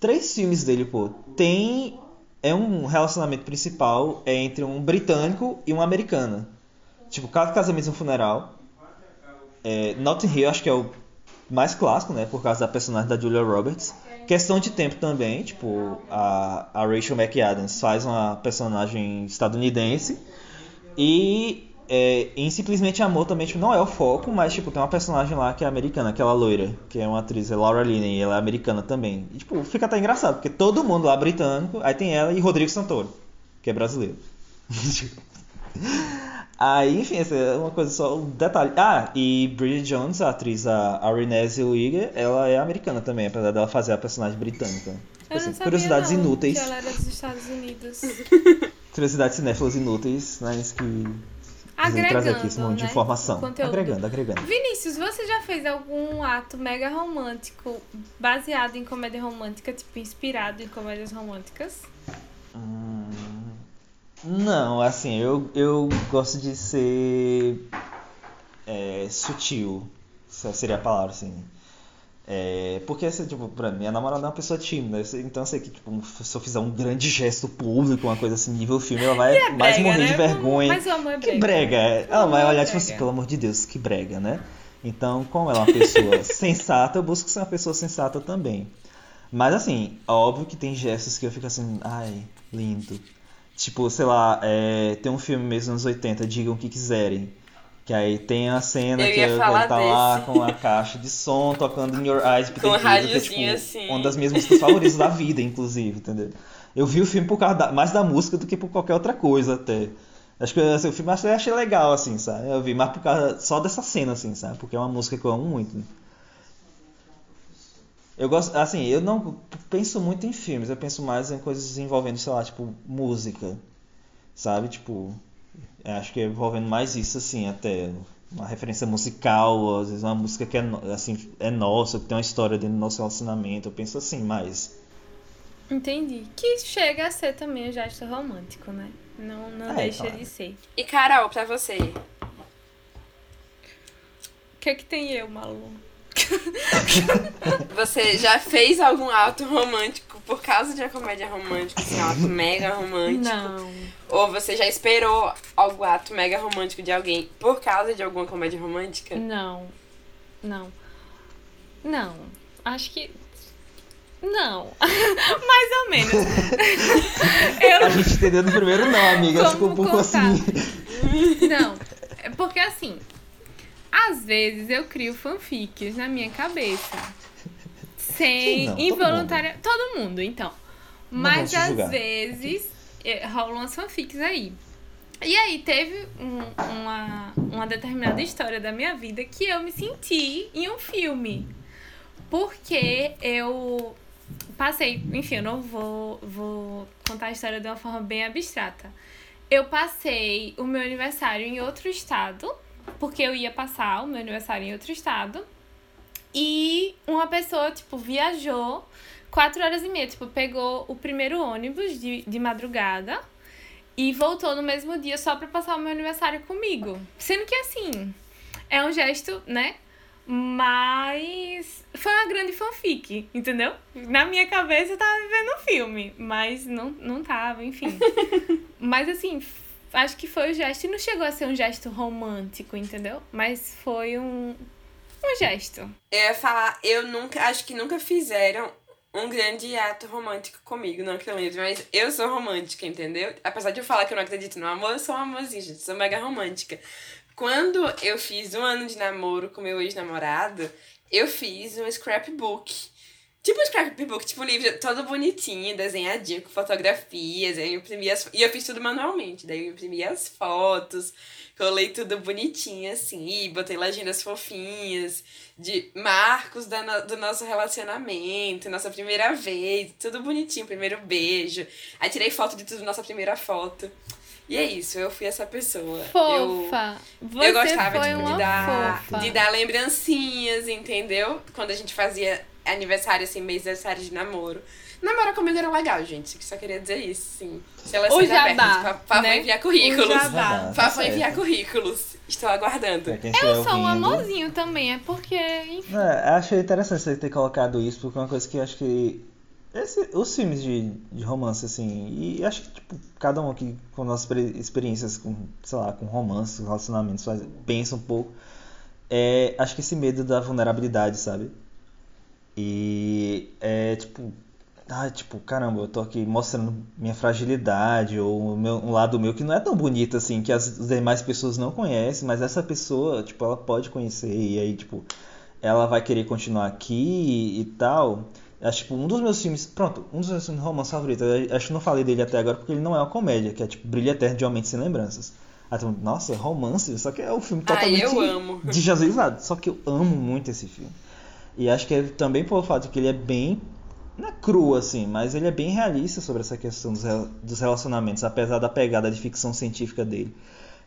três filmes dele, pô, tem é um relacionamento principal é entre um britânico e uma americana. Tipo, Quatro Casamentos e um Funeral. É, Notting Hill acho que é o mais clássico, né, por causa da personagem da Julia Roberts. questão de tempo também, tipo, a, a Rachel McAdams faz uma personagem estadunidense e é, em Simplesmente Amor também tipo, não é o foco, mas tipo, tem uma personagem lá que é americana, aquela loira, que é uma atriz, é Laura Linney, e ela é americana também. E, tipo, fica até engraçado, porque todo mundo lá é britânico, aí tem ela e Rodrigo Santoro, que é brasileiro. Aí, enfim, essa é uma coisa só, um detalhe. Ah, e Bridget Jones, a atriz, a, a Renée Zellweger, ela é americana também, apesar dela fazer a personagem britânica. Assim, curiosidades não, inúteis. Que ela era dos Estados Unidos. Curiosidades cinéfilas inúteis, mas que Agregando, aqui esse monte de né, informação. conteúdo. Agregando, agregando. Vinícius, você já fez algum ato mega romântico baseado em comédia romântica, tipo, inspirado em comédias românticas? Hum, Não, assim, eu, eu gosto de ser é, sutil, essa seria a palavra, assim. É, porque, assim, tipo, pra mim, a namorada é uma pessoa tímida, então sei que, tipo, se eu fizer um grande gesto público, uma coisa assim, nível filme, ela vai é mais brega, morrer de né? vergonha. Mas o amor é Que brega. é. Ela vai é olhar, tipo assim, pelo amor de Deus, que brega, né? Então, como ela é uma pessoa sensata, eu busco ser uma pessoa sensata também. Mas, assim, óbvio que tem gestos que eu fico assim, ai, lindo. Tipo, sei lá, é, tem um filme mesmo nos anos 80, Digam o que quiserem. Que aí tem a cena Eu que ele tá lá desse. com a caixa de som, tocando In Your Eyes, Peter Com um Gabriel, que é, tipo, assim. uma das minhas músicas favoritas da vida, inclusive, entendeu? Eu vi o filme por causa da- mais da música do que por qualquer outra coisa, até. Acho que assim, o filme eu achei, legal, assim, sabe? Eu vi mais por causa só dessa cena, assim, sabe? Porque é uma música que eu amo muito. Eu gosto, assim, eu não penso muito em filmes, eu penso mais em coisas envolvendo, sei lá, tipo, música, sabe? Tipo, acho que é envolvendo mais isso, assim, até uma referência musical, às vezes uma música que é, assim, é nossa, que tem uma história dentro do nosso relacionamento, eu penso assim, mais. Entendi. Que chega a ser também um gesto romântico, né? Não, não É, deixa claro. de ser. E Carol, pra você? O que é que tem eu, Malu? Você já fez algum ato romântico por causa de uma comédia romântica, assim, um ato mega romântico? Não. Ou você já esperou algum ato mega romântico de alguém por causa de alguma comédia romântica? Não. Não. Não. Acho que. Não. Mais ou menos. Eu A gente entendeu no primeiro não, amiga, Como ficou um pouco assim. Não, é porque assim, às vezes eu crio fanfics na minha cabeça. Sem Sim, não, todo involuntária. Todo mundo, então. Mas às julgar. vezes é, rolam as fanfics aí. E aí teve um- uma, uma determinada história da minha vida que eu me senti em um filme. Porque eu passei, enfim, eu não vou, vou contar a história de uma forma bem abstrata. Eu passei o meu aniversário em outro estado, porque eu ia passar o meu aniversário em outro estado. E uma pessoa, tipo, viajou quatro horas e meia, tipo, pegou o primeiro ônibus de, de madrugada e voltou no mesmo dia só pra passar o meu aniversário comigo. Sendo que, assim, é um gesto, né? Mas foi uma grande fanfic, entendeu? Na minha cabeça eu tava vivendo um filme, mas não, não tava, enfim. mas assim, acho que foi o gesto, e não chegou a ser um gesto romântico, entendeu? Mas foi um, um gesto. Eu ia falar, eu nunca, acho que nunca fizeram um grande ato romântico comigo, não que eu lembre, mas eu sou romântica, entendeu? Apesar de eu falar que eu não acredito no amor, eu sou um amorzinho, gente, sou mega romântica. Quando eu fiz um ano de namoro com meu ex-namorado, eu fiz um scrapbook. Tipo um scrapbook, tipo livro todo bonitinho, desenhadinho, com fotografias. Eu imprimi as... E eu fiz tudo manualmente. Daí eu imprimi as fotos, colei tudo bonitinho, assim, e botei legendas fofinhas, de marcos da no- do nosso relacionamento, nossa primeira vez, tudo bonitinho, primeiro beijo. Aí tirei foto de tudo, nossa primeira foto. E é isso, eu fui essa pessoa. Eu, Fofa! Você eu gostava tipo, de, dar, fofa. de dar lembrancinhas, entendeu? Quando a gente fazia aniversário, assim, mês de aniversário de namoro. Namorar comigo era legal, gente. Só queria dizer isso, sim. Se elas O sejam jabá, abertas, pra, pra né? enviar O currículos. jabá. Tá Pra certo. enviar currículos. Estou aguardando. Quem Eu sou um amorzinho também, é porque, enfim. É, achei interessante você ter colocado isso, porque é uma coisa que eu acho que. esse- os filmes de, de romance, assim, e acho que, tipo, cada um aqui com nossas experi- experiências com, sei lá, com romance, relacionamentos, pensa um pouco. É, acho que esse medo da vulnerabilidade, sabe? E é tipo. Ah, tipo, caramba, eu tô aqui mostrando minha fragilidade ou meu, um lado meu que não é tão bonito assim, que as, demais pessoas não conhecem, mas essa pessoa, tipo, ela pode conhecer e aí, tipo, ela vai querer continuar aqui e, e tal. Acho que tipo, um dos meus filmes. Pronto, um dos meus filmes romance favoritos. Acho que não falei dele até agora porque ele não é uma comédia, que é tipo Brilho Eterno de Homem Sem Lembranças. Aí todo mundo, nossa, romance, só que é um filme totalmente eu amo. desjesuizado. Só que eu amo muito esse filme. E acho que é também pelo fato que ele é bem. Não é cru, assim, mas ele é bem realista sobre essa questão dos, dos relacionamentos, apesar da pegada de ficção científica dele.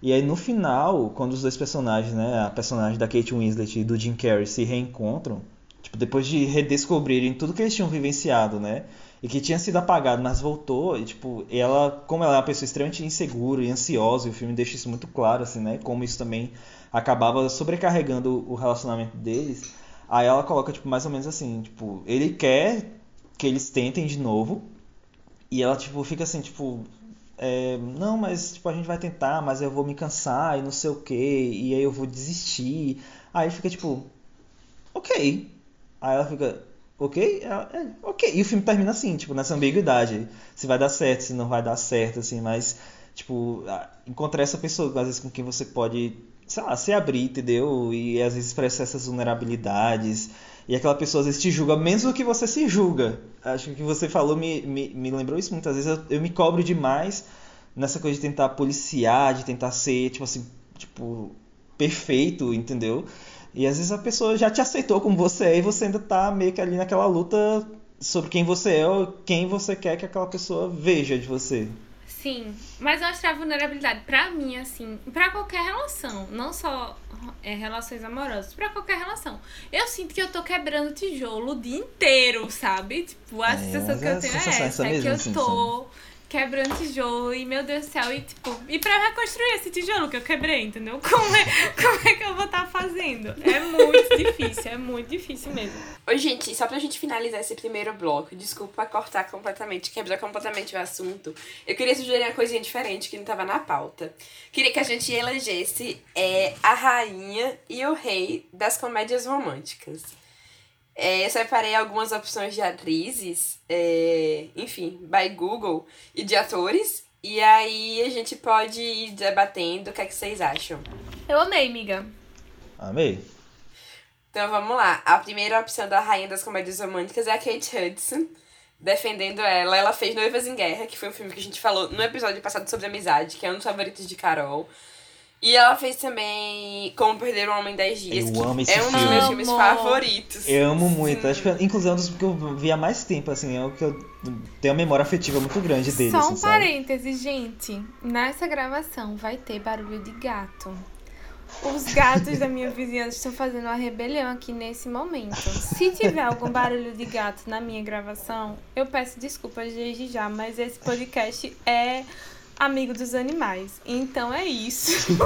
E aí no final, quando os dois personagens, né, a personagem da Kate Winslet e do Jim Carrey se reencontram, tipo, depois de redescobrirem tudo que eles tinham vivenciado, né, e que tinha sido apagado, mas voltou, e tipo, ela, como ela é uma pessoa extremamente insegura e ansiosa, e o filme deixa isso muito claro, assim, né, como isso também acabava sobrecarregando o relacionamento deles. Aí ela coloca, tipo, mais ou menos assim, tipo, ele quer que eles tentem de novo, e ela, tipo, fica assim, tipo, é, não, mas tipo, a gente vai tentar, mas eu vou me cansar e não sei o que, e aí eu vou desistir. Aí fica tipo, ok. Aí ela fica, ok? É, ok. E o filme termina assim, tipo, nessa ambiguidade. Se vai dar certo, se não vai dar certo, assim, mas, tipo, encontrar essa pessoa, às vezes, com quem você pode, sei lá, se abrir, entendeu? E às vezes expressar essas vulnerabilidades. E aquela pessoa às vezes te julga menos do que você se julga. Acho que você falou me, me, me lembrou isso muitas vezes. Eu, eu me cobro demais nessa coisa de tentar policiar, de tentar ser, tipo assim, tipo, perfeito, entendeu? E às vezes a pessoa já te aceitou como você é e você ainda tá meio que ali naquela luta sobre quem você é ou quem você quer que aquela pessoa veja de você. Sim, mas mostrar vulnerabilidade pra mim, assim, pra qualquer relação, não só é, relações amorosas, pra qualquer relação. Eu sinto que eu tô quebrando tijolo o dia inteiro, sabe? Tipo, a É, sensação que eu a tenho é é essa, é que eu assim, tô quebrando tijolo e, meu Deus do céu, e tipo, e pra reconstruir esse tijolo que eu quebrei, entendeu? Como é, como é que eu vou estar fazendo? É muito difícil, é muito difícil mesmo. Oi, gente, só pra gente finalizar esse primeiro bloco, desculpa cortar completamente, quebrar completamente o assunto. Eu queria sugerir uma coisinha diferente que não tava na pauta. Queria que a gente elegesse é, a rainha e o rei das comédias românticas. É, eu separei algumas opções de atrizes, é, enfim, by Google, e de atores. E aí a gente pode ir debatendo o que, é que vocês acham. Eu amei, amiga. Amei. Então vamos lá. A primeira opção da rainha das comédias românticas é a Kate Hudson. Defendendo ela, ela fez Noivas em Guerra, que foi um filme que a gente falou no episódio passado sobre amizade, que é um dos favoritos de Carol. E ela fez também Como Perder um Homem em 10 Dias, Eu que amo esse é um dos filme. meus filmes favoritos. Eu amo muito. Acho que, inclusive, é um dos que eu vi há mais tempo, assim. É o que eu tenho uma memória afetiva muito grande dele, Só assim, um sabe? parêntese, gente. Nessa gravação vai ter barulho de gato. Os gatos da minha vizinhança estão fazendo uma rebelião aqui nesse momento. Se tiver algum barulho de gato na minha gravação, eu peço desculpas desde já, mas esse podcast é amigo dos animais. Então é isso.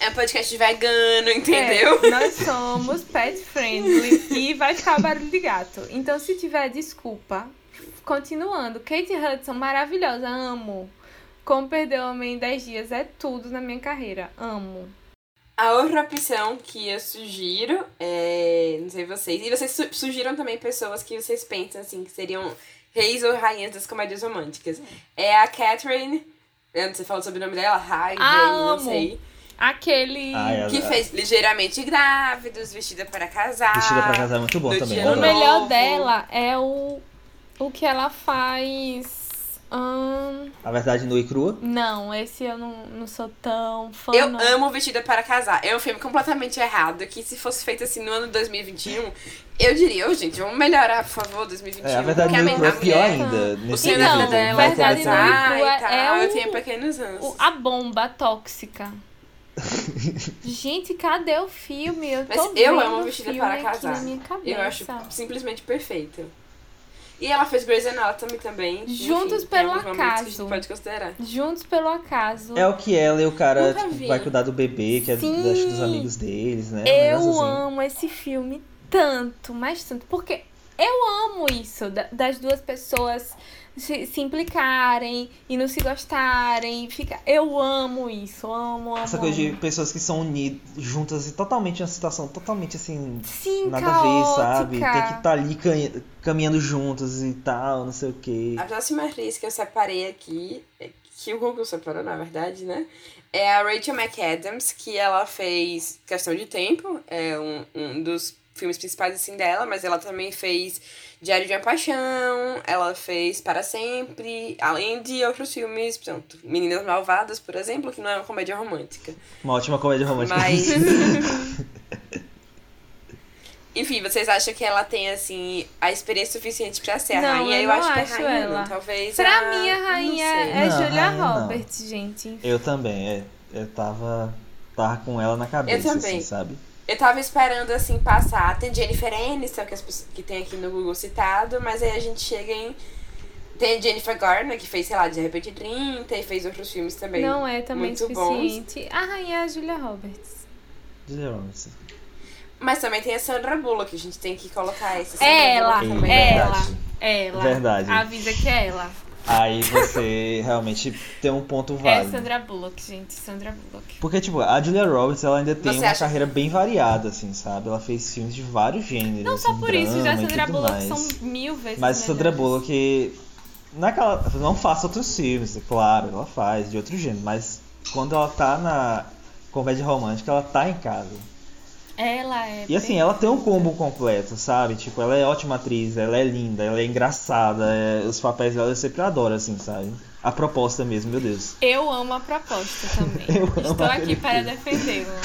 É um podcast vegano, entendeu? É, nós somos pet friendly e vai ficar o barulho de gato. Então, se tiver desculpa, continuando. Kate Hudson, maravilhosa, amo. Como perder o homem em 10 dias é tudo na minha carreira. Amo. A outra opção que eu sugiro é. Não sei vocês. E vocês su sugiram também pessoas que vocês pensam assim, que seriam reis ou rainhas das comédias românticas. É a Catherine. Sei, falou sobre o nome dela? Rai, Ah, não amo. sei. Aquele. Ah, ela- Que fez Ligeiramente Grávidos, Vestida para Casar. Vestida pra casar é muito bom também. O melhor dela é o. O que ela faz. Ahn, A verdade nua e crua. não, esse eu não, não sou tão fã. Eu não. amo Vestida para Casar. É um filme completamente errado, que se fosse feito assim no ano 2021, eu diria, ô gente, vamos melhorar, por favor, 2021. É, a verdade porque nua e crua é a pior ainda. O Nesse senhor Então, da vida dela Vai Nua e tal, é eu o- tenho pequenos ranços. O- a bomba tóxica. Gente, cadê o filme? Eu Mas eu amo Vestida para Casar. na minha cabeça. Eu acho simplesmente perfeito. E ela fez Grey's Anatomy também. Juntos Enfim, pelo que a acaso. pode considerar. Juntos pelo acaso. É o que ela e o cara tipo, vai cuidar do bebê, que é Sim. acho, dos amigos deles, né? Eu assim. amo esse filme tanto, mas tanto. Porque Eu amo isso, da- das duas pessoas se, se implicarem e não se gostarem. Fica... Eu amo isso, amo, amo. Essa coisa de amo. pessoas que são unidas, juntas e totalmente uma situação totalmente assim. Sim, nada a ver, sabe? caótica. Tem que estar ali canha- caminhando juntos e tal, não sei o quê. A próxima atriz que eu separei aqui, é- que o Google separou, na verdade, né? É a Rachel McAdams, que ela fez Questão de Tempo, é um, um dos filmes principais assim dela, mas ela também fez Diário de uma Paixão, ela fez Para Sempre, além de outros filmes, pronto, Meninas Malvadas, por exemplo, que não é uma comédia romântica. Uma ótima comédia romântica. Mas. Enfim, vocês acham que ela tem, assim, a experiência suficiente pra ser a Não, rainha? eu Eu, não acho que é acho rainha, ela. não. Talvez. Pra a... mim, a não rainha é Não, Julia rainha não. Roberts, gente. Eu também, é. Eu tava, tava com ela na cabeça, também. assim, sabe? Eu tava esperando, assim, passar. Tem Jennifer Aniston, que, as pessoas- que tem aqui no Google citado, mas aí a gente chega em. Tem Jennifer Garner, que fez, sei lá, De Repente 30 e fez outros filmes também. Não é também muito bons. suficiente. A rainha é a Julia Roberts. Julia Roberts. Mas também tem a Sandra Bullock, que a gente tem que colocar essa. Sandra Ela, também. ela, verdade. ela. Verdade. Avisa que é ela. Aí você realmente tem um ponto É válido. Sandra Bullock, gente. Sandra Bullock. Porque, tipo, a Julia Roberts, ela ainda tem Você uma acha- carreira bem variada, assim, sabe? Ela fez filmes de vários gêneros. Não só assim, por isso, já Sandra Bullock mais. são mil vezes Mas Sandra melhores. Bullock, naquela, não faça outros filmes, é claro, ela faz, de outro gênero, mas quando ela tá na comédia romântica, ela tá em casa. Ela é. E assim, ela tem um combo completo, sabe? Tipo, ela é ótima atriz, ela é linda, ela é engraçada, é- os papéis dela eu sempre adoro, assim, sabe? A proposta mesmo, meu Deus. Eu amo a proposta também. Eu Estou aqui para defendê-la.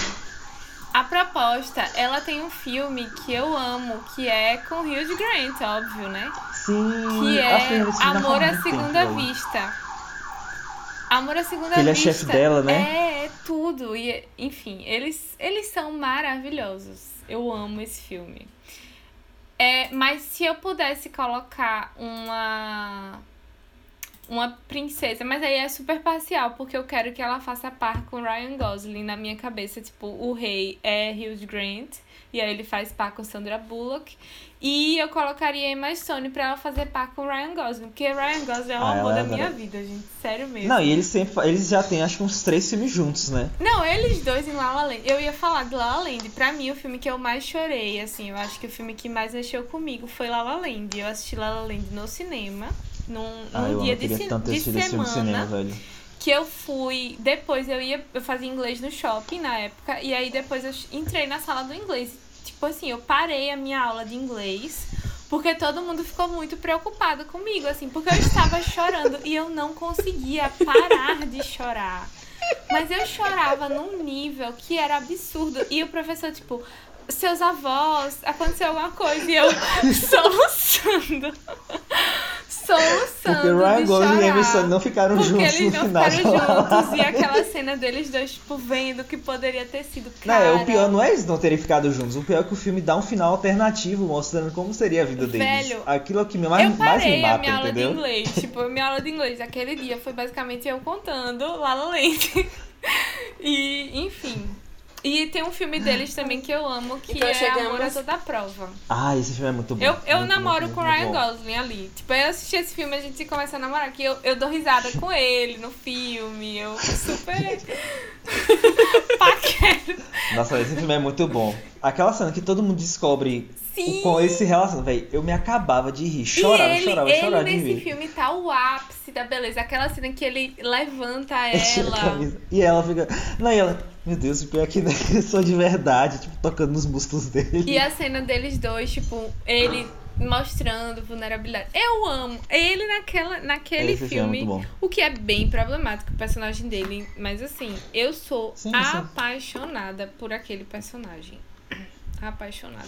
A proposta, ela tem um filme que eu amo, que é com Hugh Grant, óbvio, né? Sim, Que é Amor à faz muito Segunda. Vista. Amor à Segunda Que ele é Vista. chefe dela, né? É, é tudo. E, enfim, eles, eles são maravilhosos. Eu amo esse filme. É, mas se eu pudesse colocar uma uma princesa, mas aí é super parcial, porque eu quero que ela faça par com Ryan Gosling na minha cabeça, tipo, o rei é Hugh Grant, e aí ele faz par com Sandra Bullock, e eu colocaria Emma Stone pra ela fazer par com Ryan Gosling, porque Ryan Gosling é o Ah, amor da adora. minha vida, gente, sério mesmo. Não, e eles sempre eles já têm acho que uns três filmes juntos, né? Não, eles dois em La La Land. Eu ia falar de La La Land. Pra mim, o filme que eu mais chorei, assim, eu acho que o filme que mais mexeu comigo foi La La Land. Eu assisti La La Land no cinema, num, Ah, num eu dia de, de esse filme cinema, semana. velho. Que eu fui. Depois eu ia. Eu fazia inglês no shopping na época. E aí depois eu entrei na sala do inglês. Tipo assim, eu parei a minha aula de inglês. Porque todo mundo ficou muito preocupado comigo, assim, porque eu estava chorando e eu não conseguia parar de chorar. Mas eu chorava num nível que era absurdo. E o professor, tipo, seus avós, aconteceu alguma coisa. E eu soluçando. Soluçando. Porque Ryan Gosling e Stone não ficaram Porque juntos eles no não final. ficaram juntos. E aquela cena deles dois, tipo, vendo que poderia ter sido Não, cara. é, o pior não é eles não terem ficado juntos. O pior é que o filme dá um final alternativo, mostrando como seria a vida deles. Velho, Aquilo é que me mais, eu mais me parei a mata, minha aula entendeu? de inglês. Tipo, minha aula de inglês aquele dia foi basicamente eu contando La La Land. e, enfim. E tem um filme deles também que eu amo, que Então é chegamos- Amor a Toda Prova. Ah, esse filme é muito bom. Eu, eu Muito, namoro muito, com o Ryan. Gosling ali. Tipo, eu assisti esse filme a gente começa a namorar, que eu, eu dou risada com ele no filme. Eu super. Paquero. Nossa, esse filme é muito bom. Aquela cena que todo mundo descobre Sim. o, esse relação, velho, eu me acabava de rir. E Chorava, ele, chorava, ele chorava de nesse rir. filme tá o ápice da beleza. Aquela cena que ele levanta ela. camisa. E ela fica. Não, e ela. Meu Deus, o pior é que né, eu sou de verdade, tipo, tocando nos músculos dele. E a cena deles dois, tipo, ele mostrando vulnerabilidade. Eu amo ele naquela, naquele Esse filme é filme. muito bom. o que é bem problemático, o personagem dele. Mas assim, eu sou Sim, sim. apaixonada por aquele personagem. Apaixonada.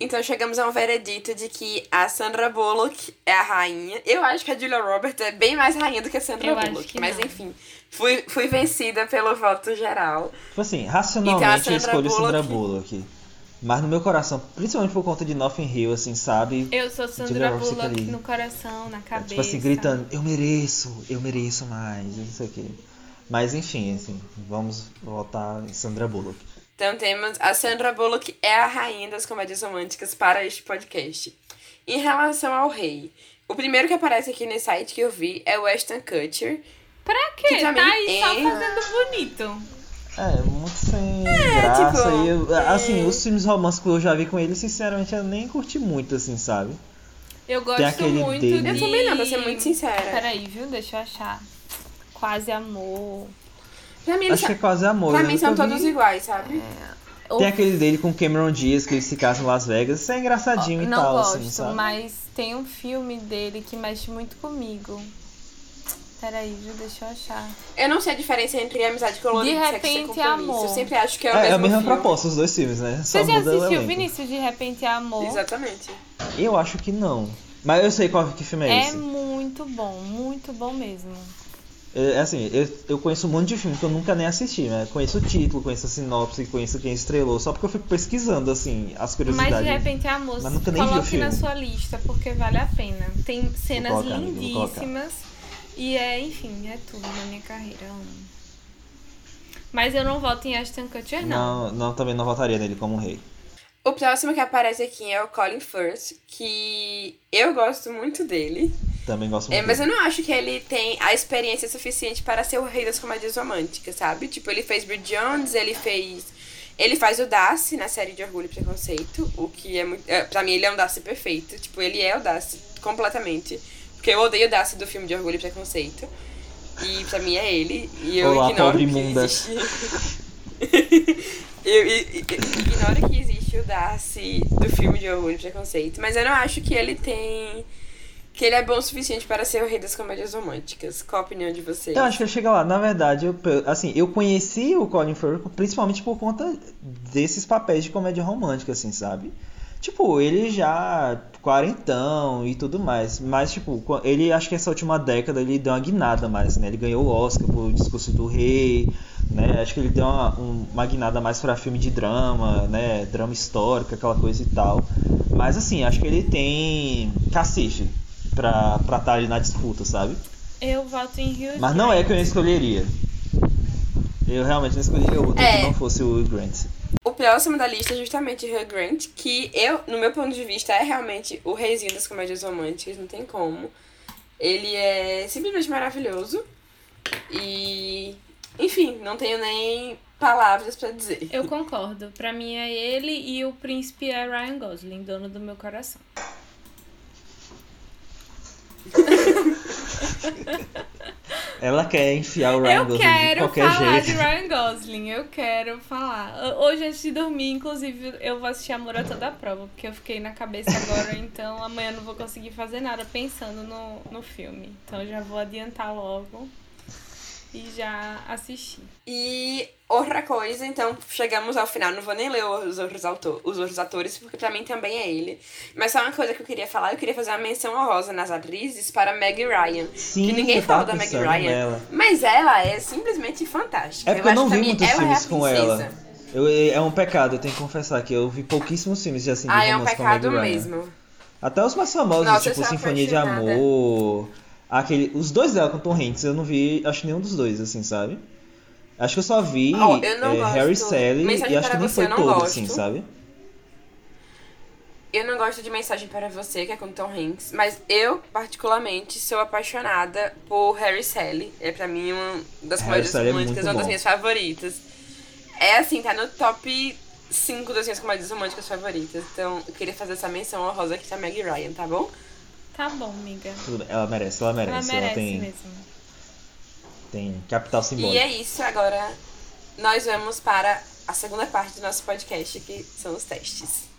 Então chegamos a um veredito de que a Sandra Bullock é a rainha. Eu acho que a Julia Roberts é bem mais rainha do que a Sandra Eu Bullock. mas não. enfim, fui, fui vencida pelo voto geral. Tipo assim, Então, racionalmente eu Sandra escolho Sandra Bullock- Bullock. Mas no meu coração, principalmente por conta de Nothing Hill, assim, sabe? Eu sou Sandra Bullock no coração, na cabeça. Tipo assim, gritando, eu mereço, eu mereço mais, eu não sei o quê. Mas enfim, assim, vamos votar em Sandra Bullock. Então temos a Sandra Bullock é a rainha das comédias românticas para este podcast. Em relação ao rei, o primeiro que aparece aqui nesse site que eu vi é o Ashton Kutcher. Pra quê? Que tá aí só é- fazendo bonito. É, muito sem graça. tipo, eu- é. Assim, os filmes românticos que eu já vi com ele, sinceramente, eu nem curti muito, assim, sabe? Eu gosto muito dele. de... Eu também não, pra ser muito sincera. Peraí, viu? Deixa eu achar. Quase amor. Pra mim, Acho que é quase amor. pra eu mim são nunca vi. todos iguais, sabe? Tem aquele dele com Cameron Diaz, que eles se casam em Las Vegas. Isso é engraçadinho e Não tal, gosto, assim, sabe? mas tem um filme dele que mexe muito comigo. Peraí, viu? Deixa eu achar. Eu não sei a diferença entre amizade colorida De e sexo compromisso. amor. Eu sempre acho que é o É, é mesmo a mesma filme. proposta, os dois filmes, né? Só Você já assistiu. Vinícius de Repente é Amor? Exatamente. Eu acho que não. Mas eu sei qual que filme é, É esse. muito bom, muito bom mesmo. É, assim, eu, eu conheço um monte de filme que eu nunca nem assisti, né? Conheço o título, conheço a sinopse, conheço quem estrelou, só porque eu fico pesquisando, assim, as curiosidades. Mas de repente é amor, Mas nunca nem vi o coloque filme. na sua lista, porque vale a pena. Tem cenas colocar, lindíssimas. E é, enfim, é tudo na minha carreira. Mas eu não voto em Ashton Kutcher, não. Não, não, também não votaria nele como um rei. O próximo que aparece aqui é o Colin Firth, que eu gosto muito dele. Também gosto É, muito. mas eu não acho que ele tem a experiência suficiente para ser o rei das comédias românticas, sabe? Tipo, ele fez Bridget Jones, ele fez. Ele faz o Darcy na série de Orgulho e Preconceito, o que é muito. É, pra mim, ele é um Darcy perfeito. Tipo, ele é o Darcy completamente. Porque eu odeio o Darcy do filme de Orgulho e Preconceito. E pra mim é ele. E eu Olá, ignoro pobre que. eu, ignoro que existe o Darcy do filme de Orgulho e Preconceito. Mas eu não acho que ele tem. Que ele é bom o suficiente para ser o rei das comédias românticas. Qual a opinião de vocês? Eu acho que ele chega lá. Na verdade, eu, assim, eu conheci o Colin Firth principalmente por conta desses papéis de comédia romântica, assim, sabe? Tipo, ele já quarentão e tudo mais. Mas, tipo, ele acho que essa última década ele deu uma guinada mais, né? Ele ganhou o Oscar por Discurso do Rei, né? Acho que ele deu uma, um- uma guinada mais pra filme de drama, né? Drama histórico, aquela coisa e tal. Mas, assim, acho que ele tem cacife pra estar tá ali na disputa, sabe? Eu voto em Hugh Mas não é que eu escolheria. Eu realmente não escolheria outro É. que não fosse o Hugh Grant. O próximo da lista é justamente Hugh Grant, que eu, no meu ponto de vista, é realmente o reizinho das comédias românticas, não tem como. Ele é simplesmente maravilhoso. E. Enfim, não tenho nem palavras pra dizer. Eu concordo. Pra mim é ele e o príncipe é Ryan Gosling, dono do meu coração. Ela quer enfiar o Ryan eu Gosling de quero qualquer falar jeito. de Ryan Gosling, eu quero falar. Hoje, antes de dormir, inclusive, eu vou assistir Amor a Toda Prova, porque eu fiquei na cabeça agora, então amanhã eu não vou conseguir fazer nada pensando no, no filme. Então eu já vou adiantar logo e já assistir. E outra coisa, então chegamos ao final. Não vou nem ler os outros, autor, os outros atores, porque pra mim também é ele. Mas só uma coisa que eu queria falar: eu queria fazer uma menção honrosa nas atrizes para Meg Ryan. Sim, que ninguém eu fala da Meg Ryan. nela. Mas ela é simplesmente fantástica. É porque eu acho não vi muitos ela filmes é a com ela. Eu, é um pecado, eu tenho que confessar que eu vi pouquíssimos filmes de assim de Ah, é um romance com a Meg pecado Ryan. mesmo. Até os mais famosos, Nossa, eu tipo Sinfonia de. Amor. Aquele, os dois dela com Tom Hanks, eu não vi, acho nenhum dos dois, assim, sabe? Acho que eu só vi Ó, eu não é, Harry Sally Mensagem e acho que nem você, foi não todo, gosto. assim, sabe? Eu não gosto de Mensagem para Você, que é com Tom Hanks, mas eu, particularmente, sou apaixonada por Harry Sally. É pra mim uma das comédias é românticas, muito uma das minhas favoritas. É assim, tá no top 5 das minhas comédias românticas favoritas. Então, eu queria fazer essa menção honrosa aqui pra Meg Ryan, tá bom? Tá bom, amiga. Tudo Ela merece, ela merece. Ela merece tem, mesmo. tem capital simbólico. E é isso, agora nós vamos para a segunda parte do nosso podcast, que são os testes.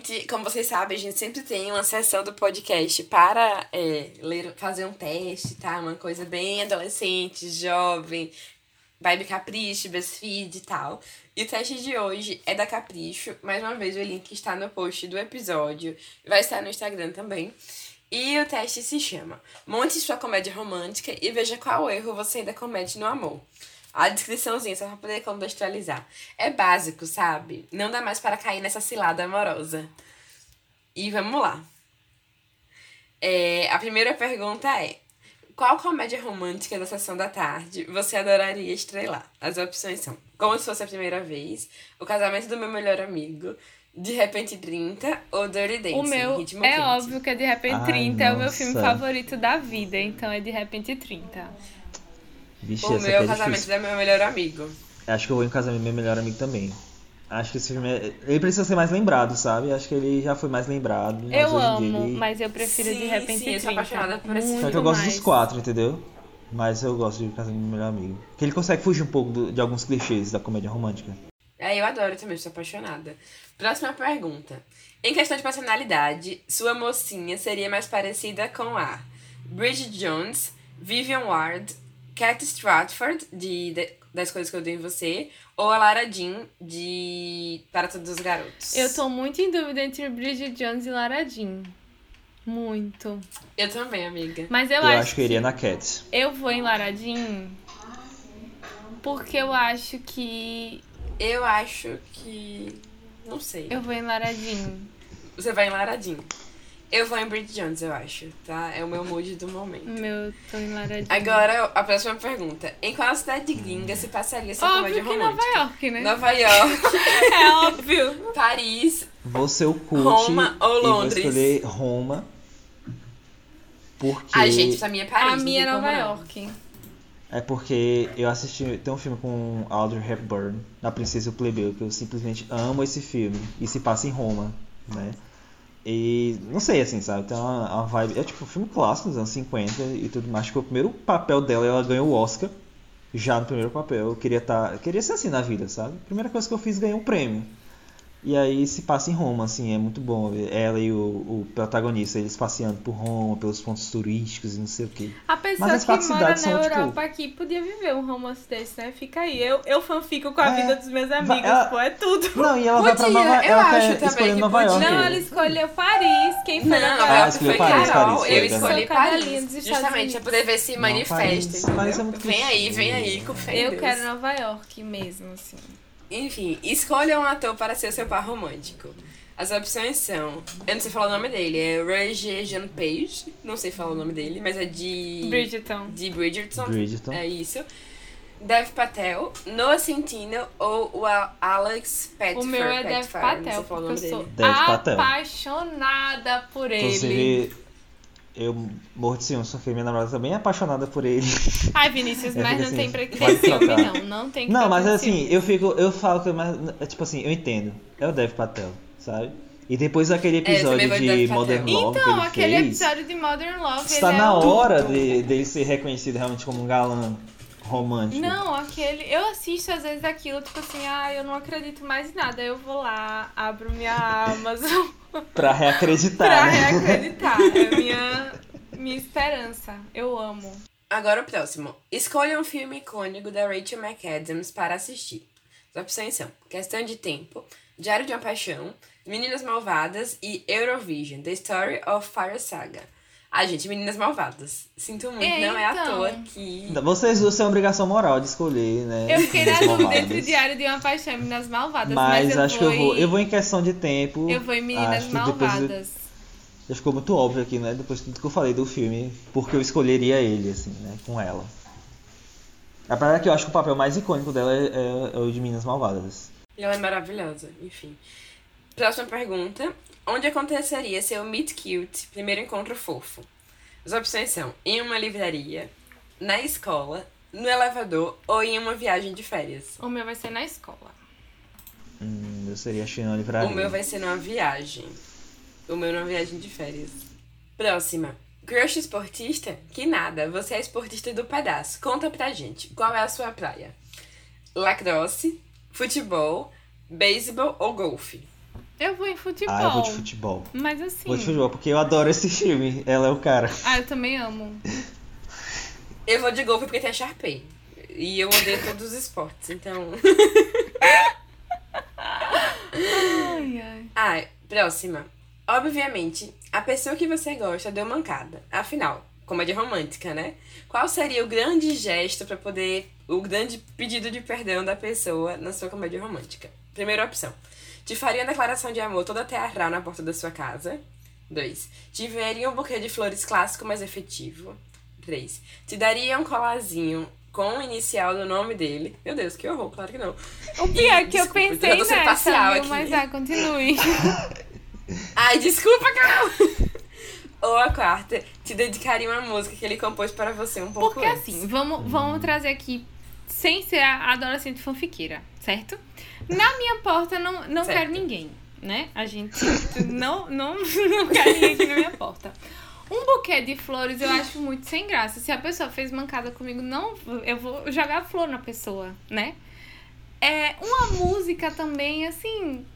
Gente, como vocês sabem, a gente sempre tem uma sessão do podcast para é, ler, fazer um teste, tá? Uma coisa bem adolescente, jovem, vibe capricho, BuzzFeed e tal. E o teste de hoje é da Capricho. Mais uma vez, o link está no post do episódio. Vai estar no Instagram também. E o teste se chama Monte sua comédia romântica e veja qual erro você ainda comete no amor. A descriçãozinha, só pra poder contextualizar. É básico, sabe? Não dá mais para cair nessa cilada amorosa. E vamos lá. É, a primeira pergunta é: Qual comédia romântica da sessão da tarde você adoraria estrelar? As opções são Como se fosse a primeira vez, O casamento do meu melhor amigo, De repente 30 ou Dirty Dancing. O meu Ritmo é Quente. óbvio que é De Repente Ai, 30, é o meu filme nossa. favorito da vida, então é De Repente 30. Vixe, O essa meu aqui é casamento difícil. do meu melhor amigo. Acho que eu vou em casamento do meu melhor amigo também. Acho que esse filme é... Ele precisa ser mais lembrado, sabe? Acho que ele já foi mais lembrado. mas Eu amo, ele... mas eu prefiro De Sim, Repente sim, eu 30. sou apaixonada por esse Muito Só que eu gosto mais. dos quatro, entendeu? Mas eu gosto de Casamento do Melhor Amigo. Que ele consegue fugir um pouco do- de alguns clichês da comédia romântica. É, eu adoro também, sou apaixonada. Próxima pergunta. Em questão de personalidade, sua mocinha seria mais parecida com a Bridget Jones, Vivian Ward, Cat Stratford, de, de- das coisas que eu dei em você, ou a Lara Jean, de Para Todos os Garotos. Eu tô muito em dúvida entre Bridget Jones e Lara Jean. Muito. Eu também, amiga. Mas eu, Eu, acho que eu iria na Cat. eu vou em Lara Jean porque eu acho que Eu acho que. Não sei. eu vou em Lara Jean. Você vai em Lara Jean. Eu vou em Bridget Jones, eu acho, tá? É o meu mood do momento. Meu, tô Jean. Agora, a próxima pergunta. Em qual cidade gringa se passaria essa comédia Óbvio que romântica? Nova York, né? Nova York, É óbvio. Paris. Você o curte Roma ou e vou Londres? escolher Roma. Porque... Ai, gente, pra mim é Paris. A minha é Nova. York. É porque eu assisti. Tem um filme com Audrey Hepburn, da Princesa e o Plebeu, que eu simplesmente amo esse filme. E se passa em Roma, né? E não sei, assim, sabe? Tem uma, uma vibe. É tipo um filme clássico dos anos 50 e tudo mais. Acho que o primeiro papel dela, ela ganhou o Oscar. Já no primeiro papel. Eu queria estar. queria ser assim na vida, sabe? Primeira coisa que eu fiz, ganhei um prêmio. E aí se passa em Roma, assim, é muito bom ver ela e o, o protagonista, eles passeando por Roma, pelos pontos turísticos e não sei o quê. A pessoa as que mora na são, tipo- Europa aqui podia viver um romance desse, né? Fica aí. Eu, eu fanfico com a É, vida dos meus amigos, ela- pô, é tudo. Não, e ela vai pra Podia, Nova eu ela acho quer também escolher que Nova podia. York. Não, ela escolheu Paris. Quem foi Não, Nova ela Ah, York escolheu foi Paris, Carol. Paris, eu escolhi Paris. Justamente pra poder ver se Não, manifesta, Paris-? Paris é muito vem aí, vem aí, com fé Eu quero Nova York mesmo, assim. Enfim, escolha um ator para ser seu par romântico. As opções são. Eu não sei falar o nome dele, é Roger Jean Page. Não sei falar o nome dele, mas é de. Bridgeton. De Bridgerton. Bridgerton. É isso. Dev Patel, Noah Centino ou o Al- Alex Petfer. O meu é Dev Patel, porque eu sou. Dev Patel. apaixonada por ele. Inclusive, eu morro de ciúmes, porque minha namorada também é apaixonada por ele. Ai, Vinícius, Eu mas não assim, tem pra que ter ciúme, não. Não tem que Não, mas tanto assim, ciúme. eu fico. Eu falo que. Mas, é tipo assim, eu entendo. É o Dev Patel, sabe? E depois É, também episódio vou de. Modern Love Então, que ele aquele fez, episódio de Modern Love, está é na um- hora de, dele ser reconhecido realmente como um galã romântico. Não, aquele. Eu assisto às vezes aquilo, tipo assim, ah, eu não acredito mais em nada. Eu vou lá, abro minha Amazon Pra reacreditar. pra né? reacreditar. É minha, minha esperança. Eu amo. Agora o próximo. Escolha um filme icônico da Rachel McAdams para assistir. As opções são Questão de Tempo, Diário de uma Paixão, Meninas Malvadas e Eurovision, The Story of Fire Saga. Ah, gente, Meninas Malvadas. Sinto muito, É, não é à então. toa que... Vocês duas têm obrigação moral de escolher, né? Eu fiquei na dúvida malvadas. entre Diário de uma Paixão e Meninas Malvadas, mas, Mas, eu acho vou que eu vou. em- Eu vou em questão de tempo. Eu vou em Meninas Malvadas. Já ficou muito óbvio aqui, né? Depois de tudo que eu falei do filme, porque eu escolheria ele, assim, né? Com ela. A parada é que eu acho que o papel mais icônico dela é, é- é o de Minas Malvadas. E ela é maravilhosa, enfim. Próxima pergunta. Onde aconteceria seu Meet Cute, primeiro encontro fofo? As opções são em uma livraria, na escola, no elevador ou em uma viagem de férias. O meu vai ser na escola. Hum, eu seria China Livraria. O meu vai ser numa viagem. O meu numa viagem de férias. Próxima. Crush esportista? Que nada, você é esportista do pedaço. Conta pra gente, qual é a sua praia? Lacrosse, futebol, beisebol ou golfe? Eu vou em futebol. Ah, eu vou de futebol. Mas assim. Vou de futebol, porque eu adoro esse filme. Ela é o cara. Ah, eu também amo. Eu vou de golfe porque tem a Sharpay. E eu odeio todos os esportes, então. Ai, ai. Ah, próxima. Obviamente, a pessoa que você gosta deu mancada. Afinal, comédia romântica, né? Qual seria o grande gesto pra poder. O grande pedido de perdão da pessoa na sua comédia romântica? Primeira opção. Te faria uma declaração de amor toda teatral na porta da sua casa. 2. Te enviaria um buquê de flores clássico, mas efetivo. 3. Te daria um colazinho com o inicial do nome dele. Meu Deus, que horror, claro que não. O pior é que eu pensei eu nessa, viu? mas ah, continue. Ai, desculpa, Carol! Ou a quarta, te dedicaria uma música que ele compôs para você um pouco Porque antes. assim, vamos, vamos trazer aqui, sem ser a adolescente fanfiqueira, certo? Na minha porta não, não Certo. quero ninguém, né? A gente não, não, não quer ninguém aqui na minha porta. Um buquê de flores eu acho muito sem graça. Se a pessoa fez mancada comigo, não, eu vou jogar flor na pessoa, né? É uma música também, assim.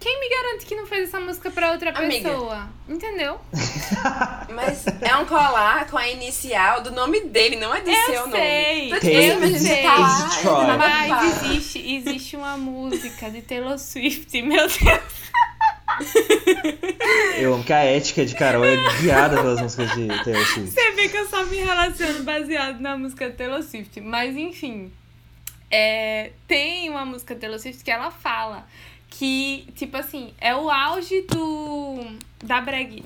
Quem me garante que não fez essa música pra outra Amiga. pessoa? Entendeu? Mas é um colar com a inicial do nome dele, não é do Eu seu sei, nome. Tipo eu sei. tá lá, Mas existe, existe uma música de Taylor Swift, meu Deus. Eu amo que a ética de Carol é guiada pelas músicas de Taylor Swift. Você vê que eu só me relaciono baseado na música Taylor Swift. Mas enfim. é, tem uma música Taylor Swift que ela fala que, tipo assim, é o auge do. Da breguice.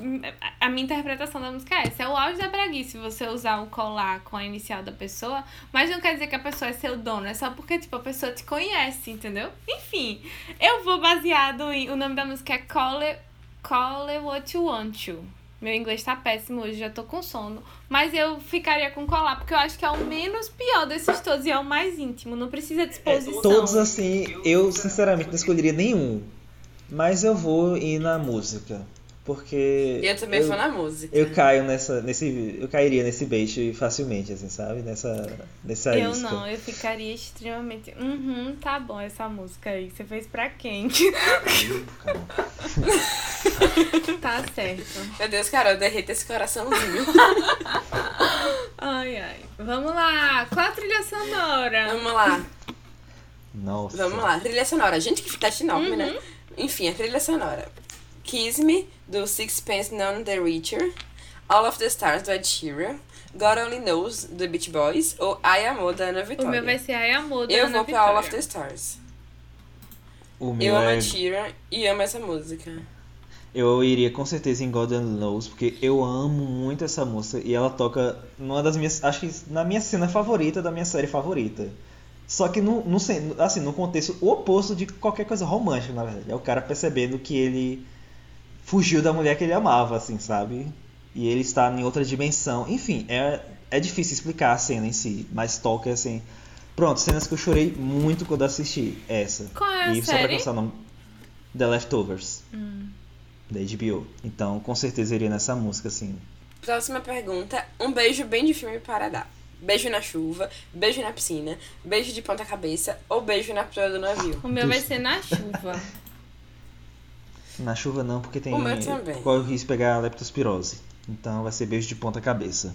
A minha interpretação da música é essa: é o auge da breguice você usar o colar com a inicial da pessoa, mas não quer dizer que a pessoa é seu dono, é só porque, tipo, a pessoa te conhece, entendeu? Enfim, eu vou baseado em. O nome da música é Call It, Call It What You Want To. Meu inglês tá péssimo hoje, já tô com sono. Mas eu ficaria com colar, porque eu acho que é o menos pior desses todos e é o mais íntimo. Não precisa de exposição. Todos assim, eu sinceramente não escolheria nenhum. Mas eu vou ir na música. Porque. Eu também vou na música. Eu caio nessa. Nesse, eu cairia nesse bait facilmente, assim, sabe? Nessa, nessa Eu isca. não, eu ficaria extremamente. Uhum, tá bom essa música aí. Você fez pra quem? tá certo. Meu Deus, Carol, derreta esse coraçãozinho. Ai, ai. Vamos lá. Qual a trilha sonora? Vamos lá, Nossa. vamos lá. Trilha sonora. Gente, que flash enorme, né? Enfim, a trilha sonora. Kiss Me, do Sixpence None the Richer. All of the Stars, do Ed Sheeran. God Only Knows, do Beach Boys. Ou Ai Amor, da Ana O Vitória. meu vai ser Ai Amor da Eu Ana vou pra All of the. Stars. O Eu meu amo é. Ed Sheeran e amo essa música. Eu iria com certeza em God Only Knows, porque eu amo muito essa música e ela toca numa das minhas. Acho que na minha cena favorita da minha série favorita. Só que no, no, assim, no contexto oposto de qualquer coisa romântica, na verdade. É o cara percebendo que ele fugiu da mulher que ele amava, assim, sabe? E ele está em outra dimensão. Enfim, é, é difícil explicar a cena em si, mas toca assim. Pronto, cenas que eu chorei muito quando assisti. Essa. Qual é a e só pra série? constar o nome. The Leftovers. Hum. Da HBO. Então, com certeza iria nessa música, assim. Próxima pergunta. Um beijo bem de filme para dar. Beijo na chuva, beijo na piscina, beijo de ponta cabeça ou beijo na proa do navio. O meu vai ser na chuva. Na chuva não, porque tem. O meu também. Corre o risco de pegar leptospirose. Então vai ser beijo de ponta cabeça.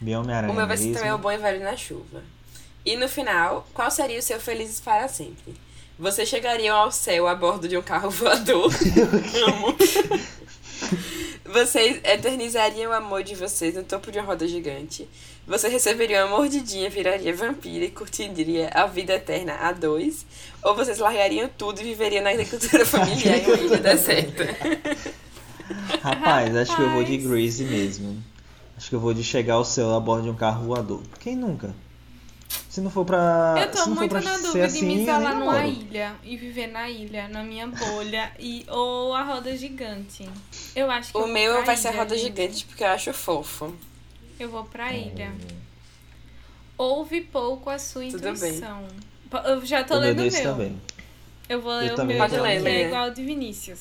Bem Homem-Aranha. O meu vai ser também o bom e velho na chuva. E no final, qual seria o seu felizes para sempre? Você chegaria ao céu a bordo de um carro voador. Amo. Vocês eternizariam o amor de vocês no topo de uma roda gigante. Você receberia uma mordidinha, viraria vampira e curtiria a vida eterna a dois. Ou vocês largariam tudo e viveriam na agricultura familiar em uma ilha deserta. Rapaz, acho que eu vou de. Grace mesmo. Acho que eu vou de chegar ao céu a bordo de um carro voador. Quem nunca? Se não for pra. Eu tô se não for muito na dúvida assim, de me eu isolar numa ilha e viver na ilha, na minha bolha, e, ou a roda gigante. Eu acho que O meu vai ser a roda gente. gigante porque eu acho fofo. Eu vou pra ilha. Ouve pouco a sua Tudo intuição. Eu já tô O meu lendo o desse meu. também. Eu vou Eu ler o também meu, Pode ler, que é igual ao de Vinícius.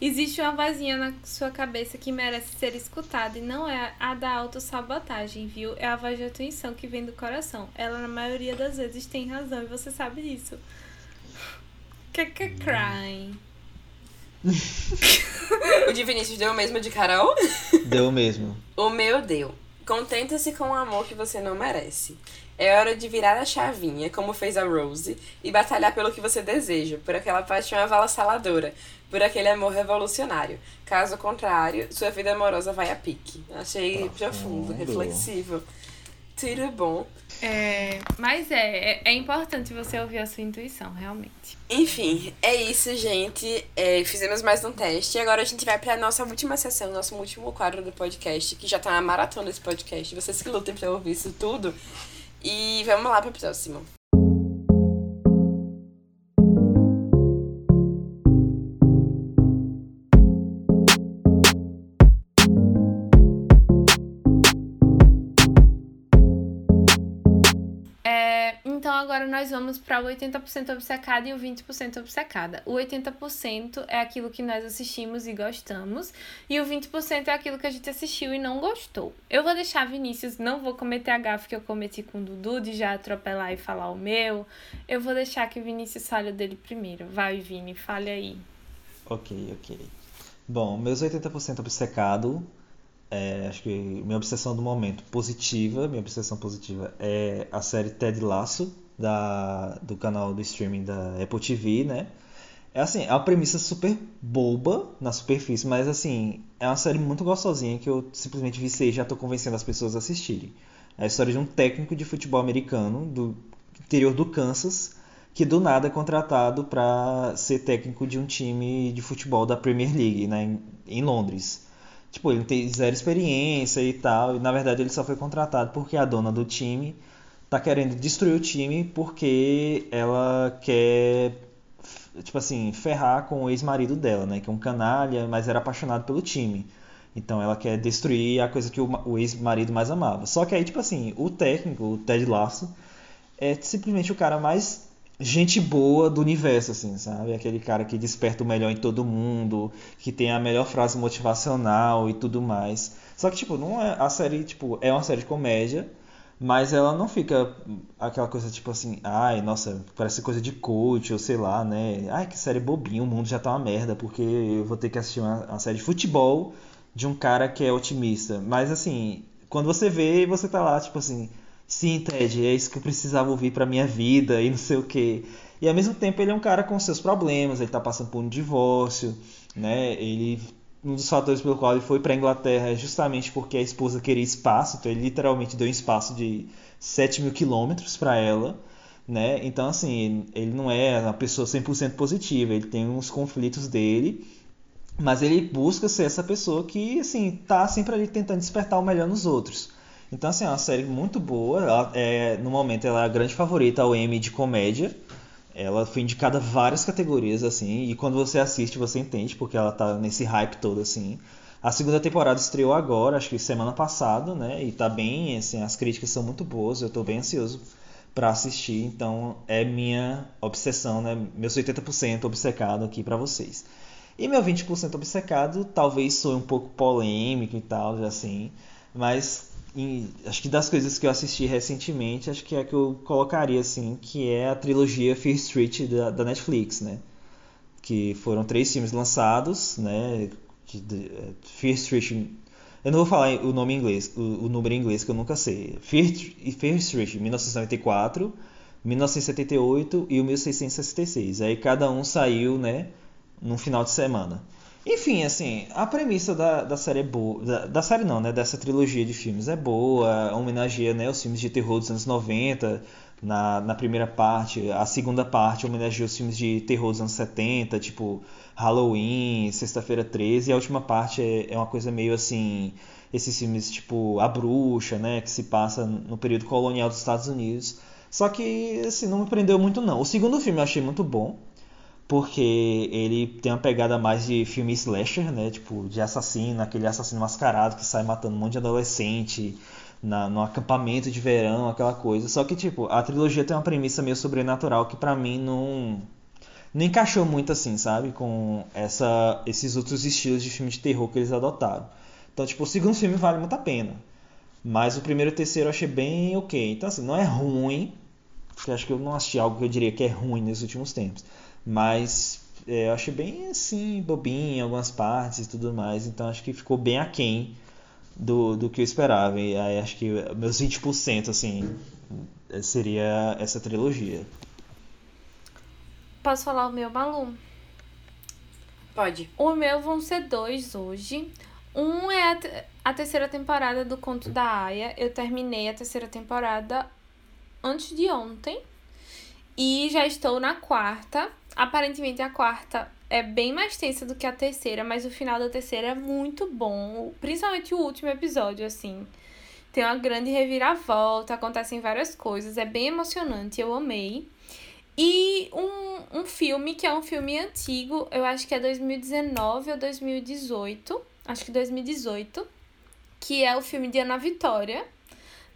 Existe uma vozinha na sua cabeça que merece ser escutada e não é a da autossabotagem, viu? É a voz da intuição que vem do coração. Ela, na maioria das vezes, tem razão e você sabe disso. Kaka crying. O de Vinícius deu o mesmo de Carol? Deu mesmo. O meu deu. Contenta-se com o amor que você não merece. É hora de virar a chavinha, como fez a Rose, e batalhar pelo que você deseja, por aquela paixão avassaladora, por aquele amor revolucionário. Caso contrário, sua vida amorosa vai a pique. Achei profundo, Profundo. reflexivo. Tudo bom. É, mas é, é, é importante você ouvir a sua intuição, realmente. Enfim, é isso, gente. É, fizemos mais um teste. E agora a gente vai pra nossa última sessão, nosso último quadro do podcast, que já tá na maratona desse podcast. Vocês que lutem pra ouvir isso tudo. E vamos lá pro próximo. Nós vamos para o 80% obcecada e o 20% obcecada. O 80% é aquilo que nós assistimos e gostamos, e o 20% é aquilo que a gente assistiu e não gostou. Eu vou deixar Vinícius, não vou cometer a gafe que eu cometi com o Dudu de já atropelar e falar o meu. Eu vou deixar que o Vinícius fale dele primeiro. Vai, Vini, fale aí. Ok, ok. Bom, meus 80% obcecado é, acho que minha obsessão do momento positiva, minha obsessão positiva é a série Ted Lasso da, do canal do streaming da Apple TV, né? É assim, é uma premissa super boba na superfície, mas assim, é uma série muito gostosinha que eu simplesmente vi e já tô convencendo as pessoas a assistirem. É a história de um técnico de futebol americano do interior do Kansas que do nada é contratado para ser técnico de um time de futebol da Premier League, né, em, Londres. Tipo, ele tem zero experiência e tal. E na verdade ele só foi contratado porque a dona do time tá querendo destruir o time porque ela quer, tipo assim, ferrar com o ex-marido dela, né? Que é um canalha, mas era apaixonado pelo time. Então ela quer destruir a coisa que o, o ex-marido mais amava. Só que aí, tipo assim, o técnico, o Ted Lasso, é simplesmente o cara mais gente boa do universo, assim, sabe? Aquele cara que desperta o melhor em todo mundo, que tem a melhor frase motivacional e tudo mais. Só que, tipo, não é a série, tipo, é uma série de comédia, mas ela não fica aquela coisa tipo assim, ai, nossa, parece coisa de coach, ou sei lá, né? Ai, que série bobinha, o mundo já tá uma merda, porque eu vou ter que assistir uma, uma série de futebol de um cara que é otimista. Mas assim, quando você vê, você tá lá, tipo assim, sim, Ted, é isso que eu precisava ouvir para minha vida e não sei o quê. E ao mesmo tempo ele é um cara com seus problemas, ele tá passando por um divórcio, né? Ele um dos fatores pelo qual ele foi para Inglaterra é justamente porque a esposa queria espaço, então ele literalmente deu um espaço de 7 mil quilômetros para ela, né? Então, assim, ele não é uma pessoa 100% positiva, ele tem uns conflitos dele, mas ele busca ser essa pessoa que, assim, tá sempre ali tentando despertar o melhor nos outros. Então, assim, é uma série muito boa. Ela, é, no momento, ela é a grande favorita ao Emmy de comédia. Ela foi indicada várias categorias, assim, e quando você assiste, você entende, porque ela tá nesse hype todo, assim. A segunda temporada estreou agora, acho que semana passada, né? E tá bem, assim, as críticas são muito boas, eu tô bem ansioso para assistir, então é minha obsessão, né? Meus 80% obcecado aqui para vocês. E meu 20% obcecado talvez soe um pouco polêmico e tal, assim, mas acho que das coisas que eu assisti recentemente, acho que é a que eu colocaria assim, que é a trilogia Fear Street da, da Netflix, né? Que foram três filmes lançados, né? De, de, é, Fear Street. Eu não vou falar o nome em inglês, o, o número em inglês que eu nunca sei. Fear, Fear Street, 1994, 1978 e o 1666. Aí cada um saiu, né? Num final de semana. Enfim, assim, a premissa da, da série é boa. Da, da, série não, né? Dessa trilogia de filmes é boa, homenageia né, os filmes de terror dos anos 90 na, na primeira parte. A segunda parte homenageia os filmes de terror dos anos 70, tipo Halloween, Sexta-feira 13. E a última parte é, é uma coisa meio assim. Esses filmes tipo A Bruxa, né? Que se passa no período colonial dos Estados Unidos. Só que, assim, não me prendeu muito não. O segundo filme eu achei muito bom porque ele tem uma pegada mais de filme slasher, né? Tipo, de assassino, aquele assassino mascarado que sai matando um monte de adolescente na, no acampamento de verão, aquela coisa. Só que, tipo, a trilogia tem uma premissa meio sobrenatural que pra mim não. Não encaixou muito assim, sabe? Com essa, esses outros estilos de filme de terror que eles adotaram. Então, tipo, o segundo filme vale muito a pena. Mas o primeiro e o terceiro eu achei bem ok. Então, assim, não é ruim. Porque acho que eu não assisti algo que eu diria que é ruim nos últimos tempos. Mas é, eu achei bem assim, bobinho em algumas partes e tudo mais. Então acho que ficou bem aquém do, do que eu esperava. E aí acho que meus 20% assim seria essa trilogia. Posso falar o meu, Malu? Pode. O meu vão ser dois hoje. Um é a, a terceira temporada do Conto da Aya. Eu terminei a terceira temporada antes de ontem. E já estou na quarta. Aparentemente a quarta é bem mais tensa do que a terceira, mas o final da terceira é muito bom. Principalmente o último episódio, assim. Tem uma grande reviravolta, acontecem várias coisas, é bem emocionante, eu amei. E um, um filme que é um filme antigo, eu acho que é 2019 ou 2018, acho que 2018, que é o filme de Ana Vitória.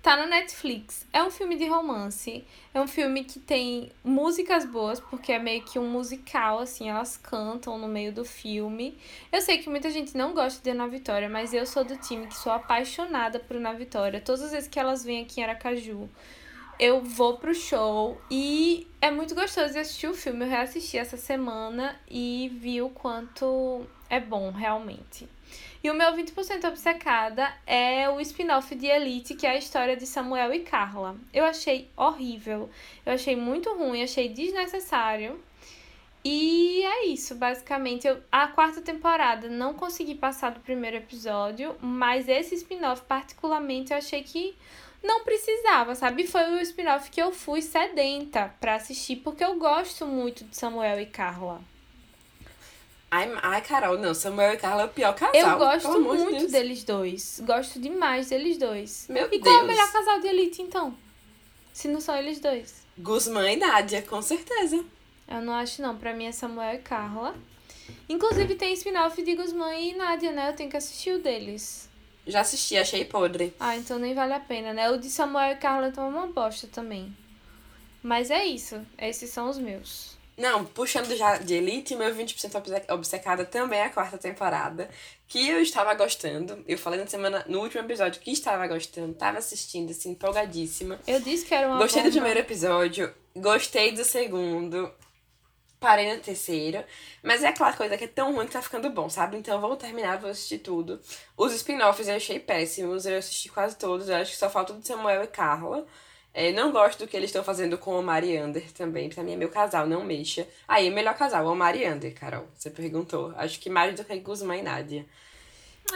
Tá na Netflix. É um filme de romance. É um filme que tem músicas boas, porque é meio que um musical, assim, elas cantam no meio do filme. Eu sei que muita gente não gosta de Ana Vitória, mas eu sou do time que sou apaixonada por Ana Vitória. Todas as vezes que elas vêm aqui em Aracaju, eu vou pro show e é muito gostoso de assistir o filme. Eu reassisti essa semana e vi o quanto é bom, realmente. E o meu 20% obcecada é o spin-off de Elite, que é a história de Samuel e Carla. Eu achei horrível, eu achei muito ruim, achei desnecessário. E é isso, basicamente. Eu, a quarta temporada não consegui passar do primeiro episódio, mas esse spin-off, particularmente, eu achei que não precisava, sabe? Foi o spin-off que eu fui sedenta para assistir, porque eu gosto muito de Samuel e Carla. Ai, ai, Carol, não. Samuel e Carla é o pior casal. Eu gosto de muito Deus. deles dois. Gosto demais deles dois. Meu e qual é o Deus. melhor casal de Elite, então? Se não são eles dois. Guzmán e Nádia, com certeza. Eu não acho, não. Pra mim é Samuel e Carla. Inclusive tem spin-off de Guzmán e Nádia, né? Eu tenho que assistir o deles. Já assisti, achei podre. Ah, então nem vale a pena, né? O de Samuel e Carla então é uma bosta também. Mas é isso. Esses são os meus. Não, puxando já de Elite, meu 20% obce- obcecada também é a quarta temporada, que eu estava gostando. Eu falei na semana, no último episódio que estava gostando, estava assistindo, assim, empolgadíssima. Eu disse que era uma Gostei do bomba. primeiro episódio, gostei do segundo, parei no terceiro. Mas é aquela coisa que é tão ruim que tá ficando bom, sabe? Então eu vou terminar, vou assistir tudo. Os spin-offs eu achei péssimos, eu assisti quase todos, eu acho que só falta o de Samuel e Carla. É, não gosto do que eles estão fazendo com o Omar e também. Pra mim é meu casal, não mexa. Aí, melhor casal, Omar e Carol. Você perguntou. Acho que mais do que Guzmán e Nádia.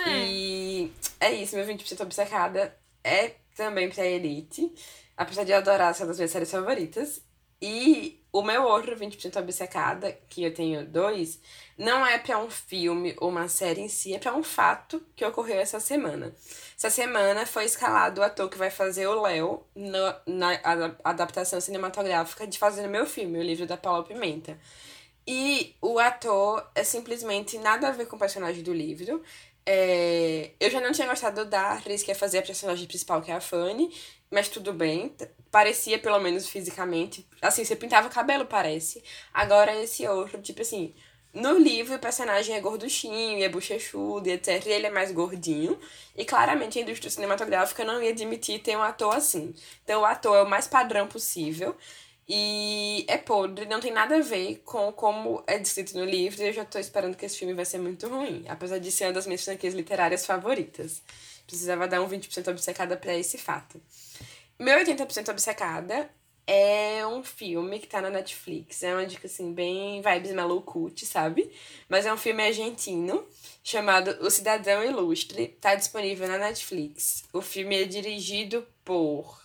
É. E é isso, meu 20% obcecada é também pra Elite. Apesar de eu adorar ser uma das minhas séries favoritas. E o meu outro 20% obcecada, que eu tenho dois, não é pra um filme ou uma série em si, é pra um fato que ocorreu essa semana. Essa semana foi escalado o ator que vai fazer o Léo na ada- adaptação cinematográfica de Fazendo Meu Filme, o livro da Paula Pimenta. E o ator é simplesmente nada a ver com o personagem do livro. É, eu já não tinha gostado da atriz que ia fazer a personagem principal, que é a Fanny, mas tudo bem. Parecia, pelo menos fisicamente. Assim, você pintava o cabelo, parece. Agora esse outro, tipo assim. No livro, o personagem é gorduchinho, e é bochechudo, e etc. E ele é mais gordinho. E claramente a indústria cinematográfica não ia admitir ter um ator assim. Então o ator é o mais padrão possível. E é podre, não tem nada a ver com como é descrito no livro. E eu já tô esperando que esse filme vai ser muito ruim. Apesar de ser uma das minhas franquias literárias favoritas. Precisava dar um 20% obcecada pra esse fato. Meu 80% obcecada é um filme que tá na Netflix. É uma dica, assim, bem vibes malucute, sabe? Mas é um filme argentino chamado O Cidadão Ilustre. Tá disponível na Netflix. O filme é dirigido por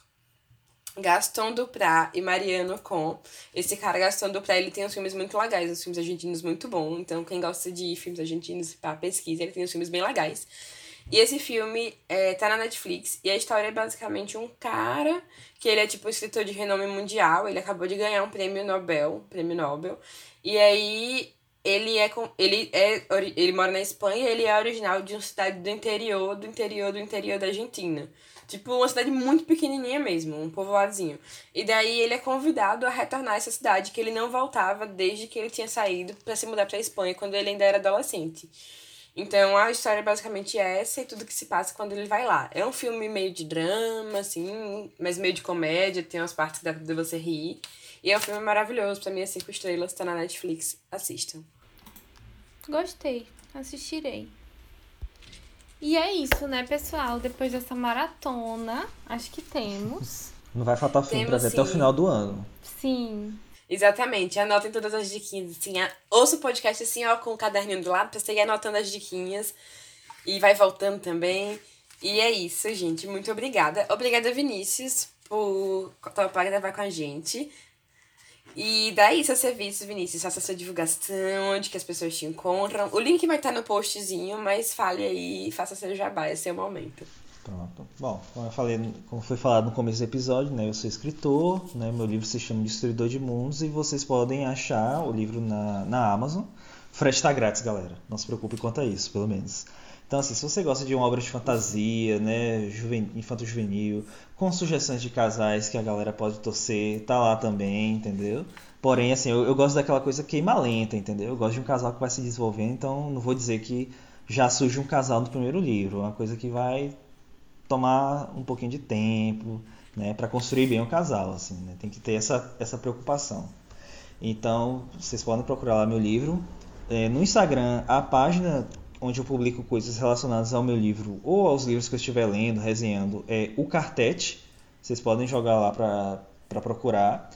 Gaston Duprat e Mariano Com. Esse cara, Gaston Duprat, ele tem uns filmes muito legais, uns filmes argentinos muito bons. Então, quem gosta de filmes argentinos, pá, pesquisa, ele tem uns filmes bem legais. E esse filme é, tá na Netflix. E a história é basicamente um cara que ele é tipo escritor de renome mundial. Ele acabou de ganhar um prêmio Nobel, prêmio Nobel. E aí ele é com- ele é ele mora na Espanha, ele é original de uma cidade do interior, do interior do interior da Argentina. Tipo, uma cidade muito pequenininha mesmo, um povoadozinho. E daí ele é convidado a retornar a essa cidade que ele não voltava desde que ele tinha saído para se mudar para Espanha quando ele ainda era adolescente. Então a história é basicamente essa e tudo que se passa quando ele vai lá. É um filme meio de drama, assim, mas meio de comédia, tem umas partes que dá pra você rir. E é um filme maravilhoso, pra mim é cinco estrelas, tá na Netflix. Assistam. Gostei, assistirei. E é isso, né, pessoal? Depois dessa maratona, acho que temos. Não vai faltar filme pra Temos ver até o final do ano. Sim. Exatamente, anotem todas as diquinhas, assim, ouça o podcast assim, ó, com o caderninho do lado, pra você ir anotando as diquinhas. E vai voltando também. E é isso, gente. Muito obrigada. Obrigada, Vinícius, por topar gravar com a gente. E daí, seus serviços, Vinícius, faça sua divulgação, onde que as pessoas te encontram. O link vai estar no postzinho, mas fale aí, faça seu jabá, é o momento. Pronto. Bom, como eu falei, como foi falado no começo do episódio, né, eu sou escritor, né, meu livro se chama Destruidor de Mundos e vocês podem achar o livro na, na Amazon. Frete está grátis, galera. Não se preocupe quanto a isso, pelo menos. Então, assim, se você gosta de uma obra de fantasia, né, juven... infanto-juvenil, com sugestões de casais que a galera pode torcer, tá lá também, entendeu? Porém, assim, eu, eu gosto daquela coisa queima lenta, entendeu? Eu gosto de um casal que vai se desenvolvendo, então não vou dizer que já surge um casal no primeiro livro. Uma coisa que vai tomar um pouquinho de tempo, né, para construir bem o casal, assim, né? Tem que ter essa, essa preocupação. Então, vocês podem procurar lá meu livro. É, no Instagram, a página onde eu publico coisas relacionadas ao meu livro ou aos livros que eu estiver lendo, resenhando, é o Cartete. Vocês podem jogar lá para procurar.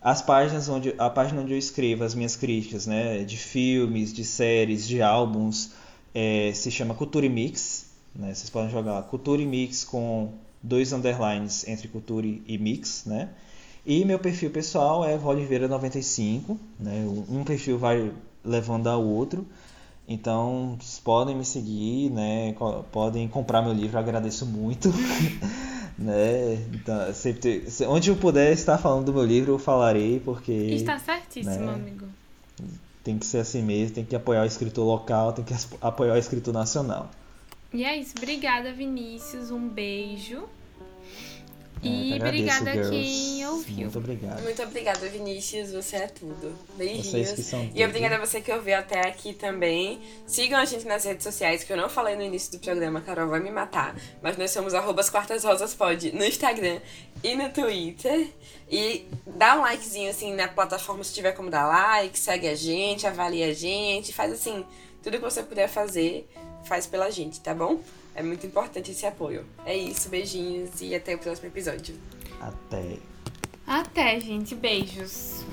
As páginas onde a página onde eu escrevo as minhas críticas, né, de filmes, de séries, de álbuns, é, se chama Cultura Mix. Né? Vocês podem jogar lá Cultura Mix com dois underlines entre Cultura e Mix, né? E meu perfil pessoal é Voliveira95, né? Um perfil vai levando ao outro. Então, vocês podem me seguir, né? Podem comprar meu livro, agradeço muito. né? Então, sempre, onde eu puder estar falando do meu livro, eu falarei, porque. Está certíssimo, né? amigo. Tem que ser assim mesmo, tem que apoiar o escritor local, tem que apoiar o escritor nacional. E é isso. Obrigada, Vinícius. Um beijo. É, e agradeço, obrigada girls. a quem ouviu. Muito obrigado. Muito obrigada, Vinícius. Você é tudo. Vocês que Beijinhos. são E tudo. obrigada a você que ouviu até aqui também. Sigam a gente nas redes sociais, que eu não falei no início do programa, a Carol vai me matar. Mas nós somos arrobas quartas rosas pode no Instagram e no Twitter. E dá um likezinho assim na plataforma se tiver como dar like, segue a gente, avalia a gente, faz assim, tudo que você puder fazer, faz pela gente, tá bom? É muito importante esse apoio. É isso, beijinhos e até o próximo episódio. Até. Até, gente. Beijos.